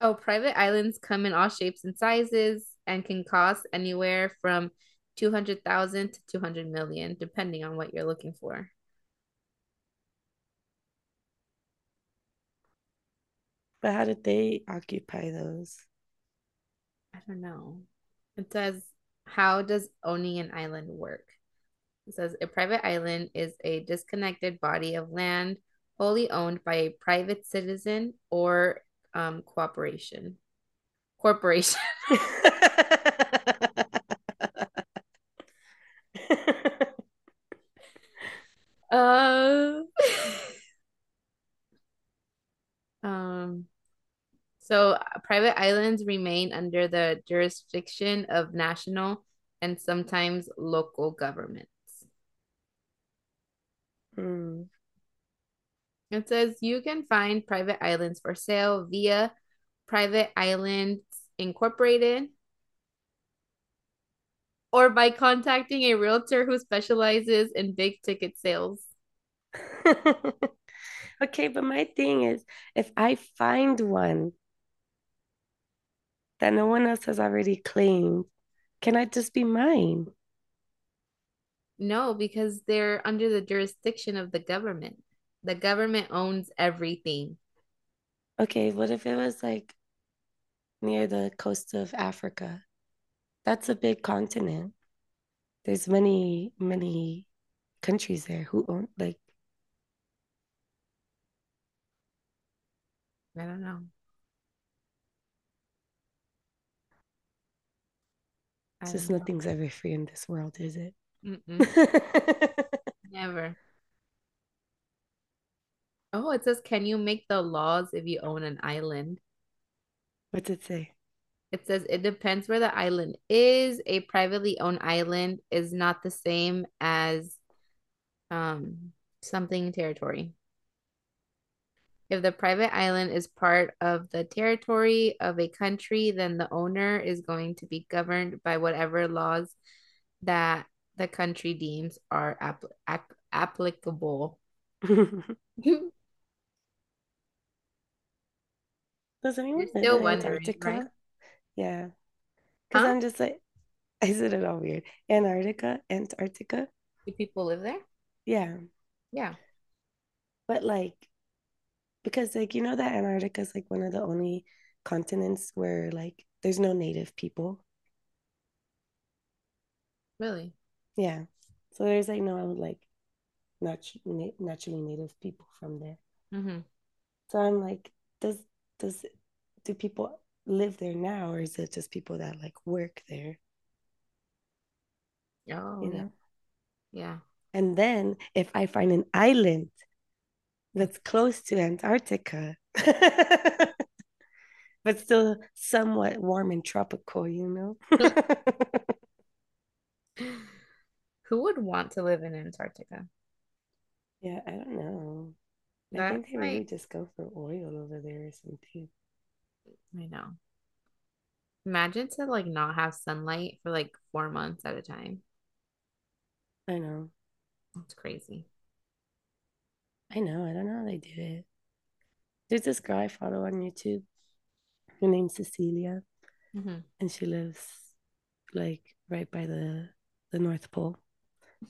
oh, private islands come in all shapes and sizes and can cost anywhere from 200,000 to 200 million, depending on what you're looking for. But how did they occupy those? I don't know. It says, How does owning an island work? It says, A private island is a disconnected body of land wholly owned by a private citizen or um, cooperation. Corporation. *laughs* *laughs* uh, um, so uh, private islands remain under the jurisdiction of national and sometimes local governments. Hmm. It says you can find private islands for sale via Private Islands Incorporated or by contacting a realtor who specializes in big ticket sales. *laughs* okay, but my thing is if I find one that no one else has already claimed, can I just be mine? No, because they're under the jurisdiction of the government. The government owns everything. Okay, what if it was like near the coast of Africa? That's a big continent. There's many, many countries there who own like I don't know. It's just nothing's ever free in this world, is it? *laughs* Never. Oh, it says, can you make the laws if you own an island? What's it say? It says it depends where the island is. A privately owned island is not the same as um something territory. If the private island is part of the territory of a country, then the owner is going to be governed by whatever laws that the country deems are applicable. *laughs* Does anyone live still in Antarctica? Right? Yeah. Because huh? I'm just like, *laughs* I said it all weird. Antarctica, Antarctica. Do people live there? Yeah. Yeah. But like, because like, you know that Antarctica is like one of the only continents where like there's no native people. Really? Yeah. So there's like no like natu- naturally native people from there. Mm-hmm. So I'm like, does does do people live there now or is it just people that like work there? Oh, you know? Yeah. And then if I find an island that's close to Antarctica, *laughs* but still somewhat warm and tropical, you know? *laughs* Who would want to live in Antarctica? Yeah, I don't know. That's I think they really just go for oil over there or something. I know. Imagine to like not have sunlight for like four months at a time. I know. That's crazy. I know. I don't know how they do it. There's this girl I follow on YouTube. Her name's Cecilia, mm-hmm. and she lives like right by the the North Pole.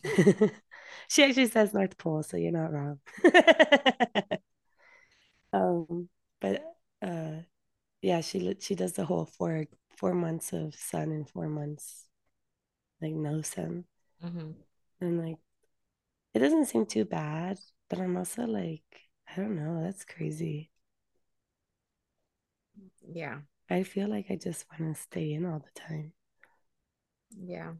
*laughs* she actually says North Pole, so you're not wrong. *laughs* um, but uh, yeah, she she does the whole four four months of sun and four months like no sun, mm-hmm. and like it doesn't seem too bad, but I'm also like I don't know, that's crazy. Yeah, I feel like I just want to stay in all the time. Yeah.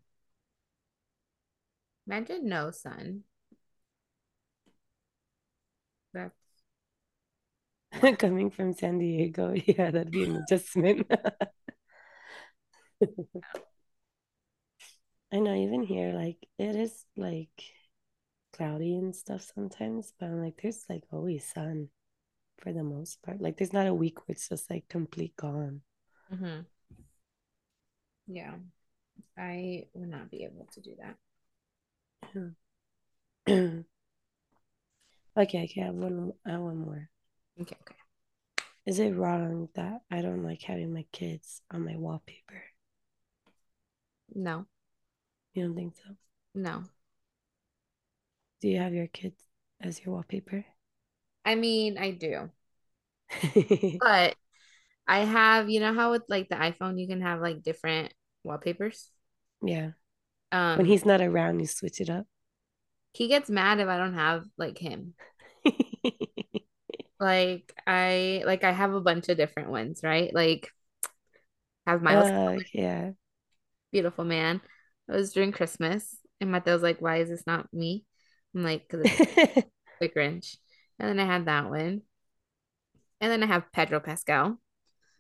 Imagine no sun. That's *laughs* coming from San Diego. *laughs* Yeah, that'd be an adjustment. *laughs* I know, even here, like it is like cloudy and stuff sometimes, but I'm like, there's like always sun for the most part. Like there's not a week where it's just like complete gone. Mm-hmm. Yeah. I would not be able to do that. okay, *clears throat* okay, I have one I have one more. Okay, okay. Is it wrong that I don't like having my kids on my wallpaper? No, You don't think so? no. Do you have your kids as your wallpaper? I mean, I do. *laughs* But I have, you know how with like the iPhone you can have like different wallpapers? yeah. Um, When he's not around, you switch it up. he gets mad if I don't have like him. *laughs* Like I like I have a bunch of different ones, right? Like have Miles uh, yeah. Beautiful Man. It was during Christmas, and Mateo's like, "Why is this not me?" I'm like, "Cause *laughs* the Grinch." And then I had that one, and then I have Pedro Pascal.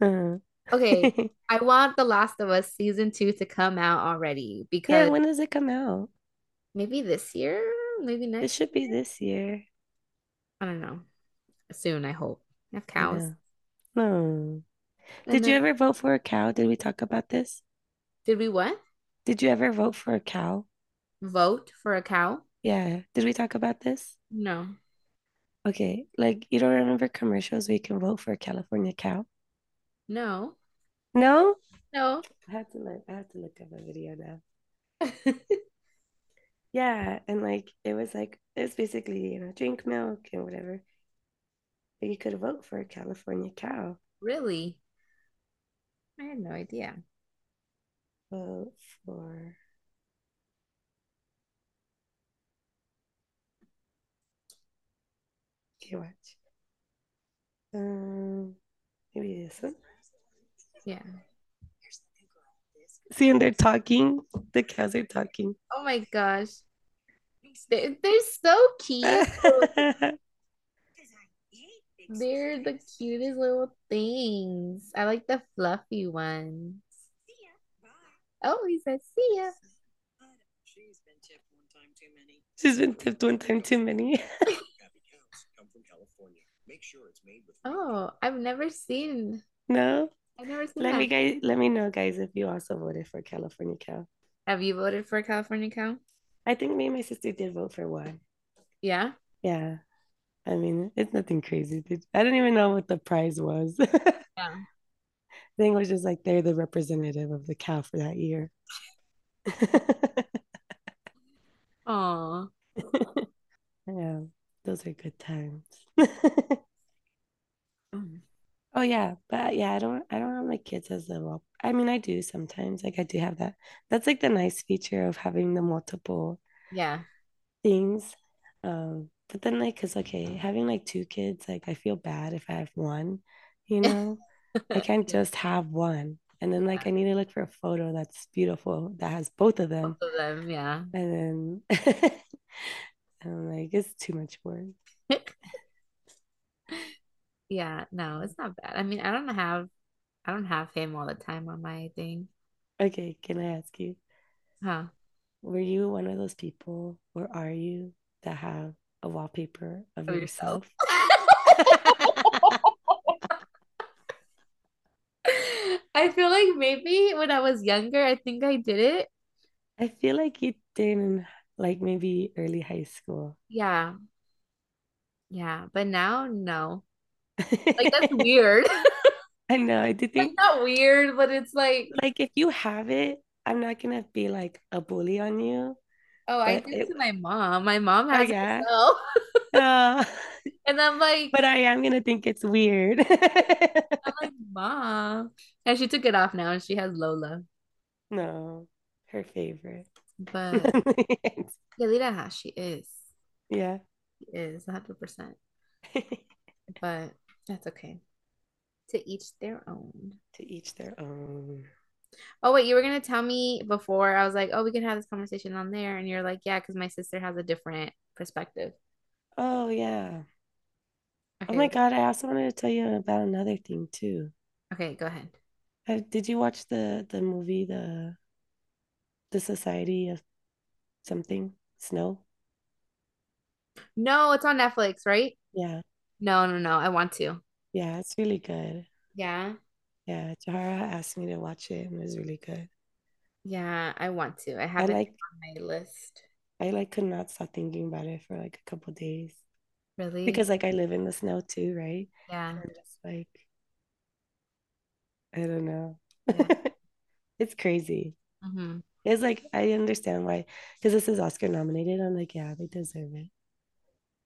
Uh-huh. Okay, *laughs* I want The Last of Us season two to come out already because. Yeah, when does it come out? maybe this year, maybe next It should be this year. I don't know. Soon, I hope. I have cows. And Did you ever vote for a cow? Did we talk about this? did we what? Did you ever vote for a cow? Vote for a cow? Yeah. Did we talk about this? No. Okay. Like, you don't remember commercials where you can vote for a California cow? No. No? No. I have to look. I have to look up a video now. *laughs* Yeah, and like it was like it's basically, you know, drink milk and whatever. But you could vote for a California cow. Really? I had no idea. Vote for watch. Um, maybe this one. Yeah. See, and they're talking. The cows are talking. Oh my gosh. They're, they're so cute. *laughs* They're the cutest little things. I like the fluffy ones. Oh, he said, see ya. She's been tipped one time too many. *laughs* She's been tipped one time too many. *laughs* Happy cows come from California. Make sure it's made with real Oh, I've never seen, No? I've never seen Let that. me guys let me know, guys, if you also voted for California cow. Have you voted for California cow? I think me and my sister did vote for one. Yeah. Yeah. I mean, it's nothing crazy. I don't even know what the prize was. *laughs* I Yeah. think it was just like they're the representative of the cow for that year. *laughs* Oh, *laughs* Yeah, those are good times. Mm. *laughs* Oh yeah, but yeah, I don't I don't have my kids as well. I mean, I do sometimes. Like I do have that. That's like the nice feature of having the multiple yeah. things. Um, but then like, cause okay, having like two kids, like I feel bad if I have one, you know? *laughs* I can't just have one. And then like I need to look for a photo that's beautiful that has both of them. Both of them, yeah. And then *laughs* I'm like, it's too much work. *laughs* Yeah, no, it's not bad. I mean, I don't have I don't have him all the time on my thing. Okay, can I ask you, Huh. were you one of those people, or are you that have a wallpaper of Of yourself. yourself? *laughs* I feel like maybe when I was younger, I think I did it. I feel like you did in like maybe early high school. Yeah. Yeah, but now no. Like that's *laughs* weird. *laughs* I know. I did think not weird, but it's like, like if you have it, I'm not gonna be like a bully on you. oh, I did it, to my mom. My mom oh has it yeah, well. *laughs* uh, And I'm like, but I am gonna think it's weird. I'm like, mom. And she took it off now and she has Lola. No, her favorite. But *laughs* Yelita, she is. Yeah. She is 100%. *laughs* But that's okay. To each their own. To each their own. Oh, wait, you were gonna tell me before I was like, oh, we can have this conversation on there. And you're like, yeah, because my sister has a different perspective. Oh yeah. Oh my God, I also wanted to tell you about another thing too. okay, go ahead. Uh, did you watch the the movie the the Society of something? Snow? No, it's on Netflix, right? Yeah. No, no, no. I want to. Yeah, it's really good. Yeah. Yeah, Jahara asked me to watch it and it was really good. Yeah, I want to. I I have it like on my list. I like could not stop thinking about it for like a couple days Really? because like I live in the snow too, right? Yeah. Just like I don't know. Yeah. *laughs* It's crazy. hmm It's like I understand why because this is Oscar nominated. I'm like, yeah, they deserve it.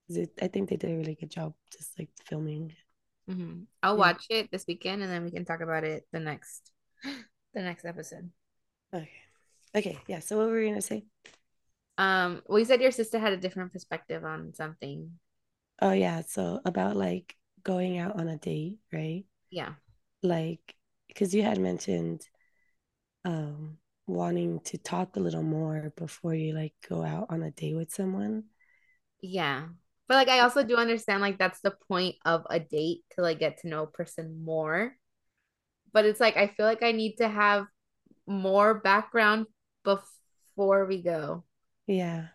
it. I think they did a really good job just like filming. hmm I'll Yeah. watch it this weekend and then we can talk about it the next *gasps* the next episode. Okay. Okay, yeah. So what were we gonna say? Um, well, you said your sister had a different perspective on something. Oh yeah, so about like going out on a date, right? Yeah. Like because you had mentioned um wanting to talk a little more before you like go out on a date with someone. Yeah. But like I also do understand like that's the point of a date to like get to know a person more. But it's like I feel like I need to have more background before we go, Yeah,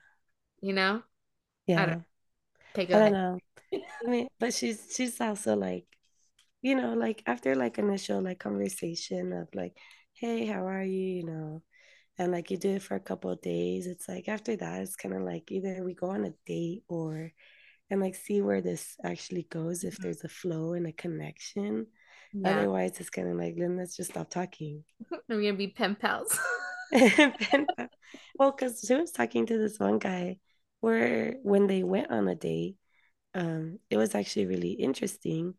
you know? I don't yeah. okay, I don't know. I mean, but she's she's also like, you know, like after like initial like conversation of like, hey, how are you? You know, and like you do it for a couple of days. It's like after that, it's kind of like either we go on a date or and like see where this actually goes if there's a flow and a connection. Yeah. Otherwise, it's kind of like then let's just stop talking. *laughs* We're gonna be pen pals. *laughs* Well, because she was talking to this one guy where when they went on a date, um, it was actually really interesting.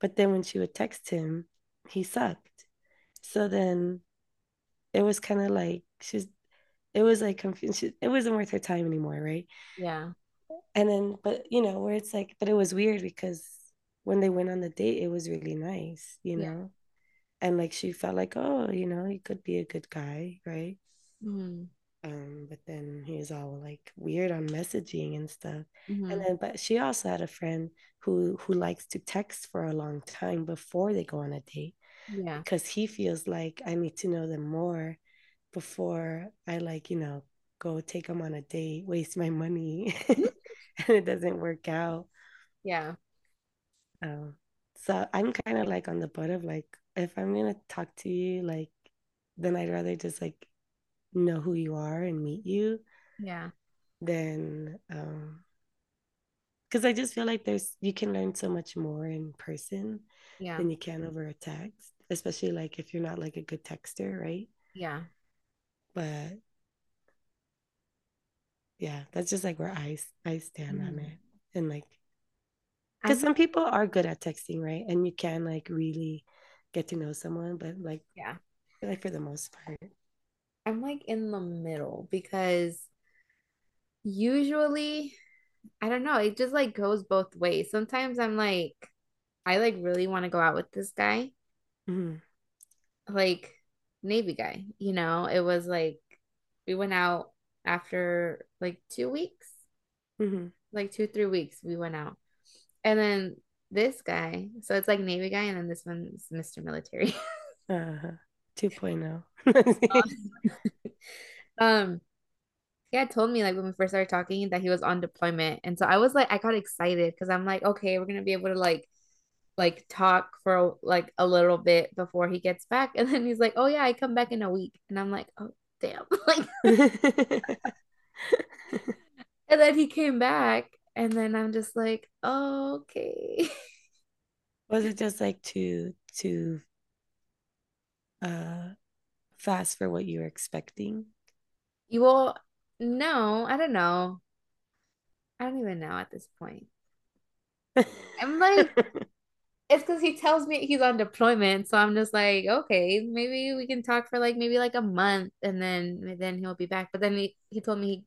But then when she would text him, he sucked. So then it was kind of like she's it was like confused. It wasn't worth her time anymore, right? Yeah. And then, but you know, where it's like, but it was weird because when they went on the date, it was really nice, you know? Yeah. And like she felt like, oh, you know, he could be a good guy, right? Mhm. Um, but then he was all like weird on messaging and stuff. And Mhm. then, but she also had a friend who who likes to text for a long time before they go on a date Yeah. because he feels like I need to know them more before I like, you know, go take them on a date, waste my money, *laughs* and it doesn't work out. Yeah. Um, so I'm kind of like on the butt of like, if I'm gonna talk to you, like, then I'd rather just like know who you are and meet you Yeah. then um because I just feel like there's you can learn so much more in person Yeah. than you can over a text, especially like if you're not like a good texter, right? Yeah. But yeah, that's just like where I I stand on Mhm. it. And like because some people are good at texting, right? And you can like really get to know someone, but like yeah. Like for the most part. I'm like in the middle because usually I don't know, it just like goes both ways. Sometimes I'm like I like really want to go out with this guy, Mhm. like Navy guy, you know. It was like we went out after like two weeks, Mhm. like two, three weeks we went out. And then this guy, so it's like Navy guy, and then this one's Mr. Military. *laughs* Uh-huh. 2.0. *laughs* Um, he had told me like when we first started talking that he was on deployment. And so I was like, I got excited because I'm like, okay, we're gonna be able to like like talk for like a little bit before he gets back. *laughs* And then he's like, Oh yeah, I come back in a week. And I'm like, Oh damn. *laughs* Like *laughs* and then he came back and then I'm just like, oh, okay. Was it just like too too uh fast for what you were expecting? You will no, I don't know. I don't even know at this point. I'm like, *laughs* it's because he tells me he's on deployment, so I'm just like, okay, maybe we can talk for like maybe like a month, and then then he'll be back. But then he he told me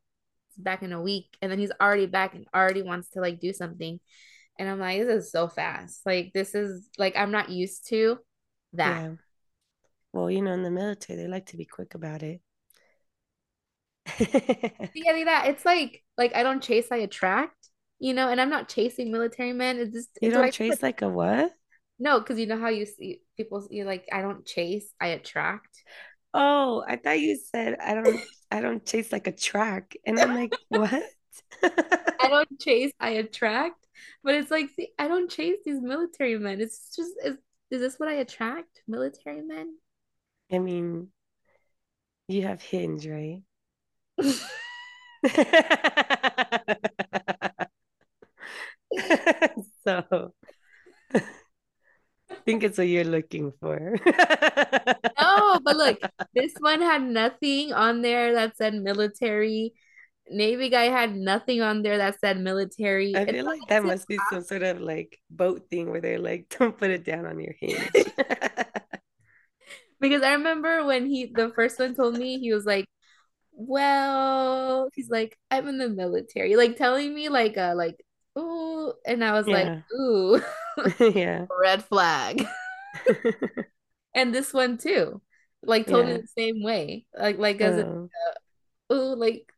he's back in a week, and then he's already back and already wants to like do something, and I'm like, this is so fast. Like this is like I'm not used to that. Yeah. Well, you know, in the military, they like to be quick about it. *laughs* Yeah, that. It's like like I don't chase, I attract, you know, and I'm not chasing military men. It's just You do I don't trace like a what? no, because you know how you see people you like I don't chase, I attract. Oh, I thought you said I don't I don't chase like a track. And I'm like, *laughs* what? I don't chase, I attract. But it's like, see, I don't chase these military men. It's just, is, is this what I attract? Military men? I mean, you have Hinge, right? *laughs* so I think it's what you're looking for. *laughs* No, but look, this one had nothing on there that said military. Navy guy had nothing on there that said military. I It's feel like that must be some sort of like boat thing where they're like, *laughs* don't put it down on your hinge. because I remember when he the first one told me he was like, well, he's like, I'm in the military, like telling me like uh like ooh, and I was like, ooh, *laughs* yeah. *laughs* red flag. *laughs* And this one too, like told me Yeah. the same way, like like as a, Oh, ooh, like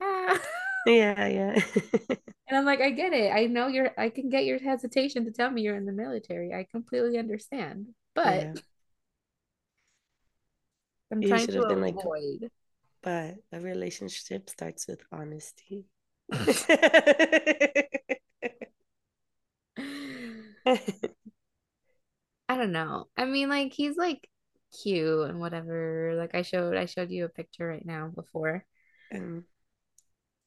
ah. yeah, yeah. And I'm like, I get it. I know you're, I can get your hesitation to tell me you're in the military. I completely understand. But Yeah. I'm trying to been like, avoid. But a relationship starts with honesty. *laughs* I don't know. I mean, like he's like cute and whatever. Like I showed, I showed you a picture right now before. Um,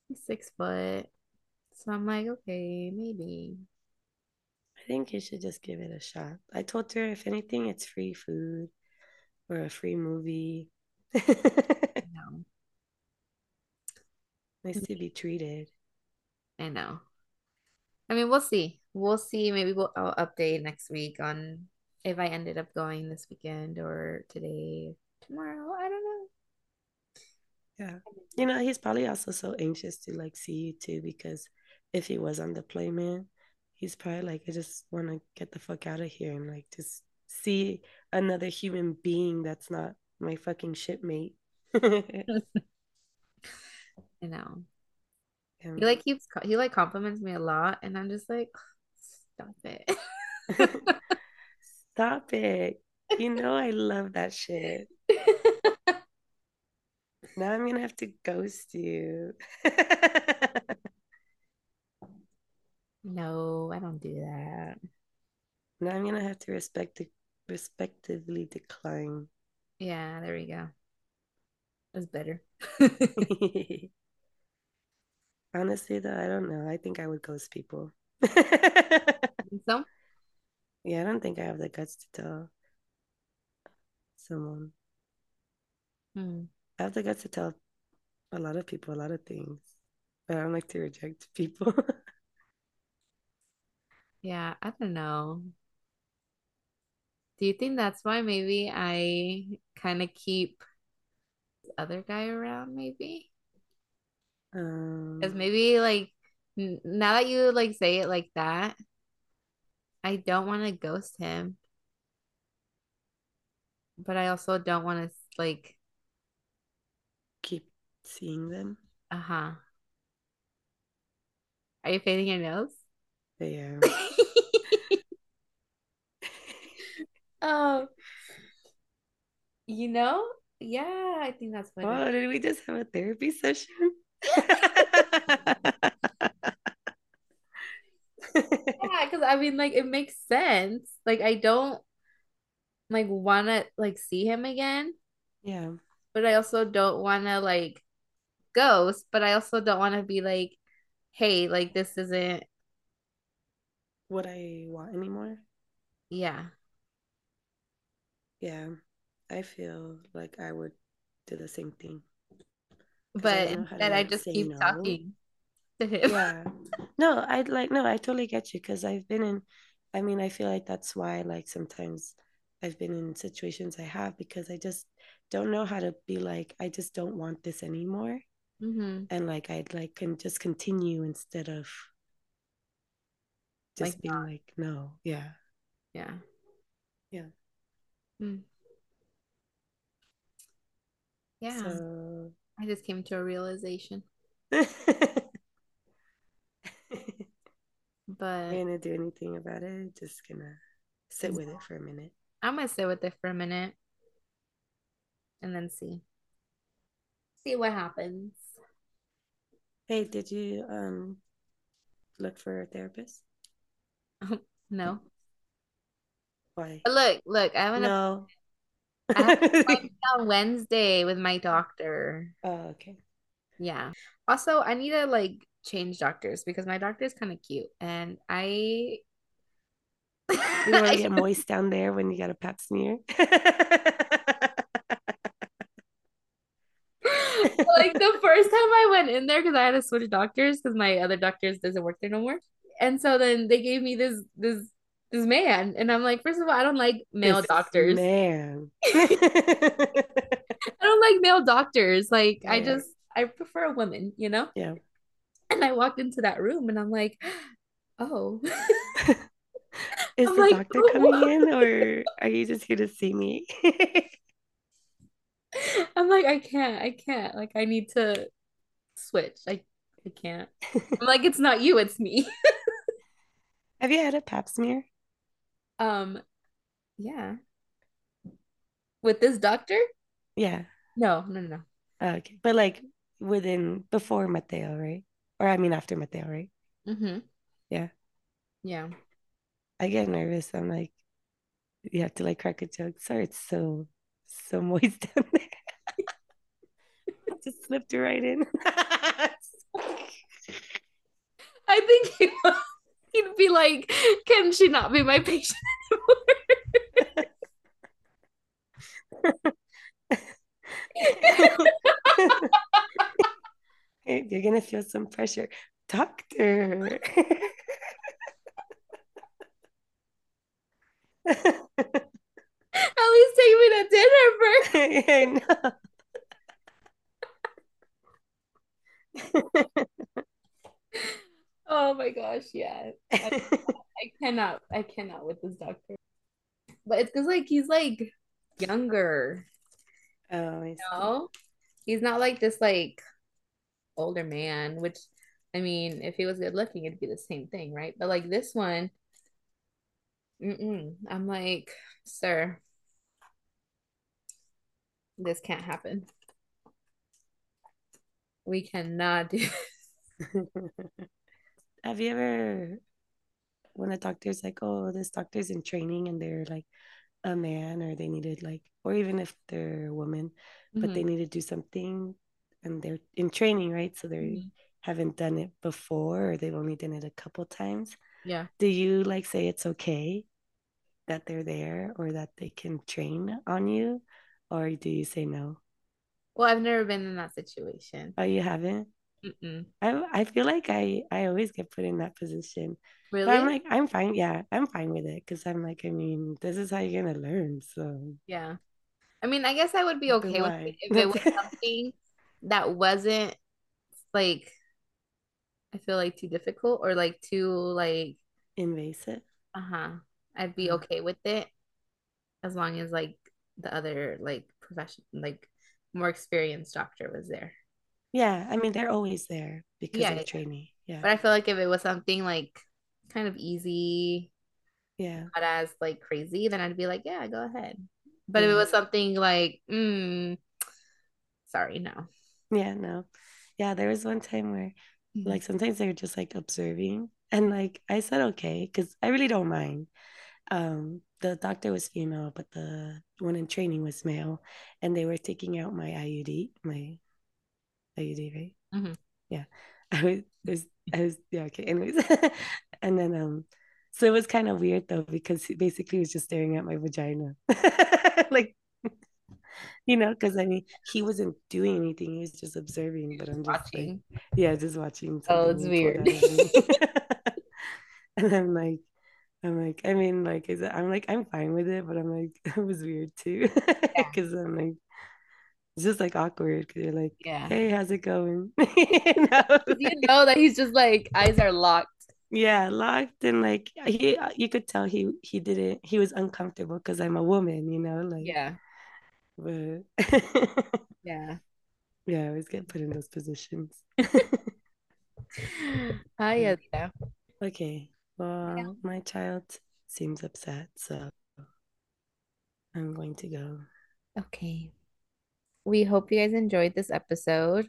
He's six foot. So I'm like, okay, maybe. I think you should just give it a shot. I told her if anything, it's free food or a free movie. *laughs* No, nice to be treated. I know. I mean, we'll see. We'll see. Maybe we'll I'll update next week on if I ended up going this weekend or today, tomorrow. I don't know. Yeah. You know, he's probably also so anxious to like see you too because if he was on the play, man, he's probably like, I just want to get the fuck out of here and like just see another human being that's not my fucking shipmate. *laughs* I know. Yeah. He like keeps he like compliments me a lot, and I'm just like, stop it. *laughs* Stop it. You know I love that shit. *laughs* Now I'm gonna have to ghost you. No, I don't do that. Now I'm gonna have to respect respectively decline. Yeah, there we go. That's better. *laughs* Honestly, though, I don't know. I think I would ghost people. *laughs* So, Yeah, I don't think I have the guts to tell someone. hmm. I have the guts to tell a lot of people a lot of things, but I don't like to reject people. *laughs* Yeah, I don't know. Do you think that's why maybe I kind of keep other guy around, maybe? Because Um, maybe like now that you like say it like that, I don't want to ghost him, but I also don't want to like, keep seeing them. uh-huh. Are you fading your nose? Yeah. *laughs* Oh, you know? Yeah, I think that's it Oh, did we just have a therapy session? *laughs* Yeah, because I mean, like, it makes sense. Like, I don't like want to like see him again, Yeah. but I also don't want to like ghost, but I also don't want to be like, hey, like this isn't, What I want anymore? yeah, Yeah. I feel like I would do the same thing. But don't know how to, instead I just keep no. talking to him. *laughs* Yeah. No, I like no, I totally get you because I've been in I mean, I feel like that's why like sometimes I've been in situations I have because I just don't know how to be like I just don't want this anymore hmm and like I'd like can just continue instead of just Like being like no, yeah. Yeah. Yeah. Mm. Yeah. So I just came to a realization, *laughs* but gonna do anything about it, just gonna sit with it for a minute. I'm gonna sit with it for a minute and then see. See what happens. Hey, did you um look for a therapist? *laughs* No. Why? But look, look, I have an No. I have an appointment *laughs* on Wednesday with my doctor. Oh, okay. Yeah. Also, I need to like change doctors because my doctor is kind of cute and I You want to *laughs* get moist down there when you got a pap smear. *laughs* like the first time I went in there because I had to switch doctors because my other doctors doesn't work there no more. And so then they gave me this this this man, and I'm like, first of all, I don't like male This doctors. Man. *laughs* *laughs* I don't like male doctors. Like I just I prefer a woman, you know. Yeah. And I walked into that room, and I'm like, *gasps* oh. *laughs* Is I'm the like, doctor "Oh, coming in or are you just here to see me? I'm like, I can't, I can't. Like I need to switch. I I can't. I'm like, it's not you, it's me. Have you had a pap smear? Um, yeah. With this doctor? Yeah. No, no, no, no. Oh, okay. But like within before Mateo, right? Or I mean after Mateo, right? Mm-hmm. Yeah. Yeah. I get nervous. I'm like, you have to like crack a joke. Sorry, it's so so *laughs* moist down there. *laughs* Just slipped right in. *laughs* I think he, he'd be like, can she not be my patient anymore?" *laughs* You're gonna feel some pressure. Doctor. *laughs* At least take me to dinner first. *laughs* I know. Oh my gosh, yeah. I, *laughs* I cannot, I cannot with this doctor. But it's because like he's like younger, Oh, I you see. know? He's not like this like older man, which I mean, if he was good looking, it'd be the same thing, right? But like this one. I'm like, sir, this can't happen. We cannot do *laughs* Have you ever, when a doctor's like, oh, this doctor's in training and they're like a man or they needed like, or even if they're a woman, but they Mhm, need to do something and they're in training, right? So they mhm. haven't done it before or they've only done it a couple times. Yeah. Do you like say it's okay that they're there or that they can train on you? Or do you say no? Well, I've never been in that situation. Oh, you haven't? Mm-mm. I I feel like I I always get put in that position. But Really? I'm like, I'm fine. Yeah, I'm fine with it because I'm like, I mean, this is how you're gonna learn. So Yeah. I mean, I guess I would be okay with it if it was *laughs* something that wasn't like I feel like too difficult or like too like Invasive. uh-huh. I'd be Uh, okay with it as long as like the other like profession like more experienced doctor was there. Yeah, I mean, they're always there because Yeah, of training. Yeah, But I feel like if it was something like kind of easy, yeah, not as like crazy, then I'd be like, yeah, go ahead. But if it was something like, mm, sorry, no. yeah. No, yeah. There was one time where, like, sometimes they're just like observing, and like I said, okay, because I really don't mind. Um, the doctor was female, but the one in training was male, and they were taking out my IUD, my IUD, right? Mhm. Yeah. *laughs* I was, it was, I was, yeah, okay. Anyways, *laughs* and then, um, so it was kind of weird though, because he basically was just staring at my vagina. *laughs* Like, you know, because I mean, he wasn't doing anything, he was just observing, but I'm just like, yeah, just watching Oh, it's weird. out of me. And I'm like, I'm like, I mean, like, is it, I'm like, I'm fine with it, but I'm like, it was weird too. Because I'm like, it's just like awkward because you're like, Yeah. hey, how's it going? *laughs* You know? You know that he's just like eyes are locked. Yeah, locked and like he you could tell he he didn't he was uncomfortable because I'm a woman, you know, like Yeah. but *laughs* Yeah. yeah, I always get put in those positions. *laughs* Ah, yeah, yeah. Okay, well, my child seems upset, so I'm going to go. Okay. We hope you guys enjoyed this episode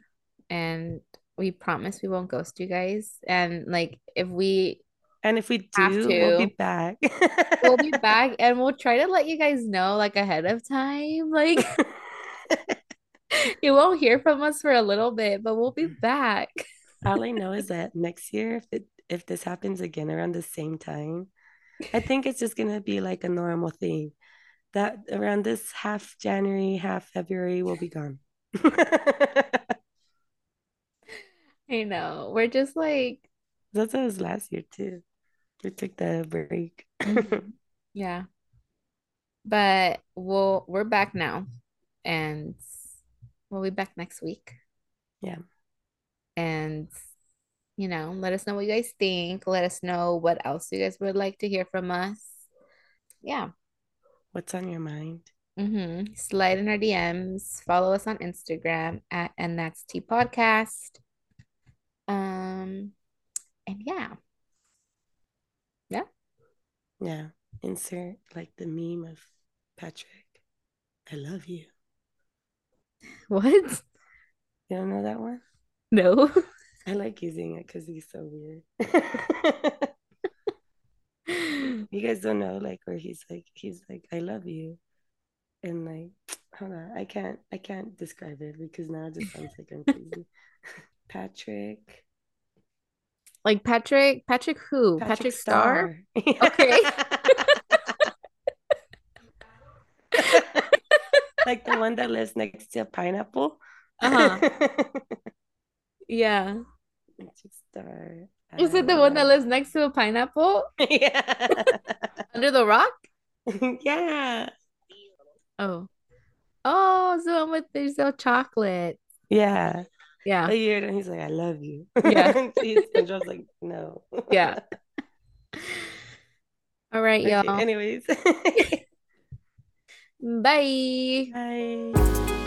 and we promise we won't ghost you guys. And like if we And if we do, we'll be back. we'll be *laughs* back and we'll try to let you guys know like ahead of time. *laughs* Like you won't hear from us for a little bit, but we'll be back. All I know is that next year, if it if this happens again around the same time, I think it's just gonna be like a normal thing. That around this half January, half February, we'll be gone. *laughs* I know. We're just like That's what it was last year too. We took the break. Mhm. *laughs* Yeah. But we'll we're back now and we'll be back next week. Yeah. And you know, let us know what you guys think. Let us know what else you guys would like to hear from us. Yeah. What's on your mind? Mm-hmm. Slide in our DMs. Follow us on Instagram at and that's T podcast. Um, and yeah. Yeah. Yeah. Insert like the meme of Patrick. I love you. What? You don't know that one? No. I like using it because he's so weird. *laughs* you guys don't know like where he's like he's like I love you, and like *tsk* hold on I can't I can't describe it because now it just sounds like I'm crazy. *laughs* Patrick. Like Patrick, Patrick who? Patrick, Star? Okay. *laughs* like the one that lives next to a pineapple. Uh-huh. *laughs* Yeah. Patrick Star. Is it the one that lives next to a pineapple *laughs* Yeah. under the rock? *laughs* yeah. Oh. Oh, so one with there's no chocolate. Yeah. Yeah. A year and he's like, I love you. Yeah. He's, *laughs* and John's like, no. Yeah. All right, Okay, y'all. anyways. Bye. Bye.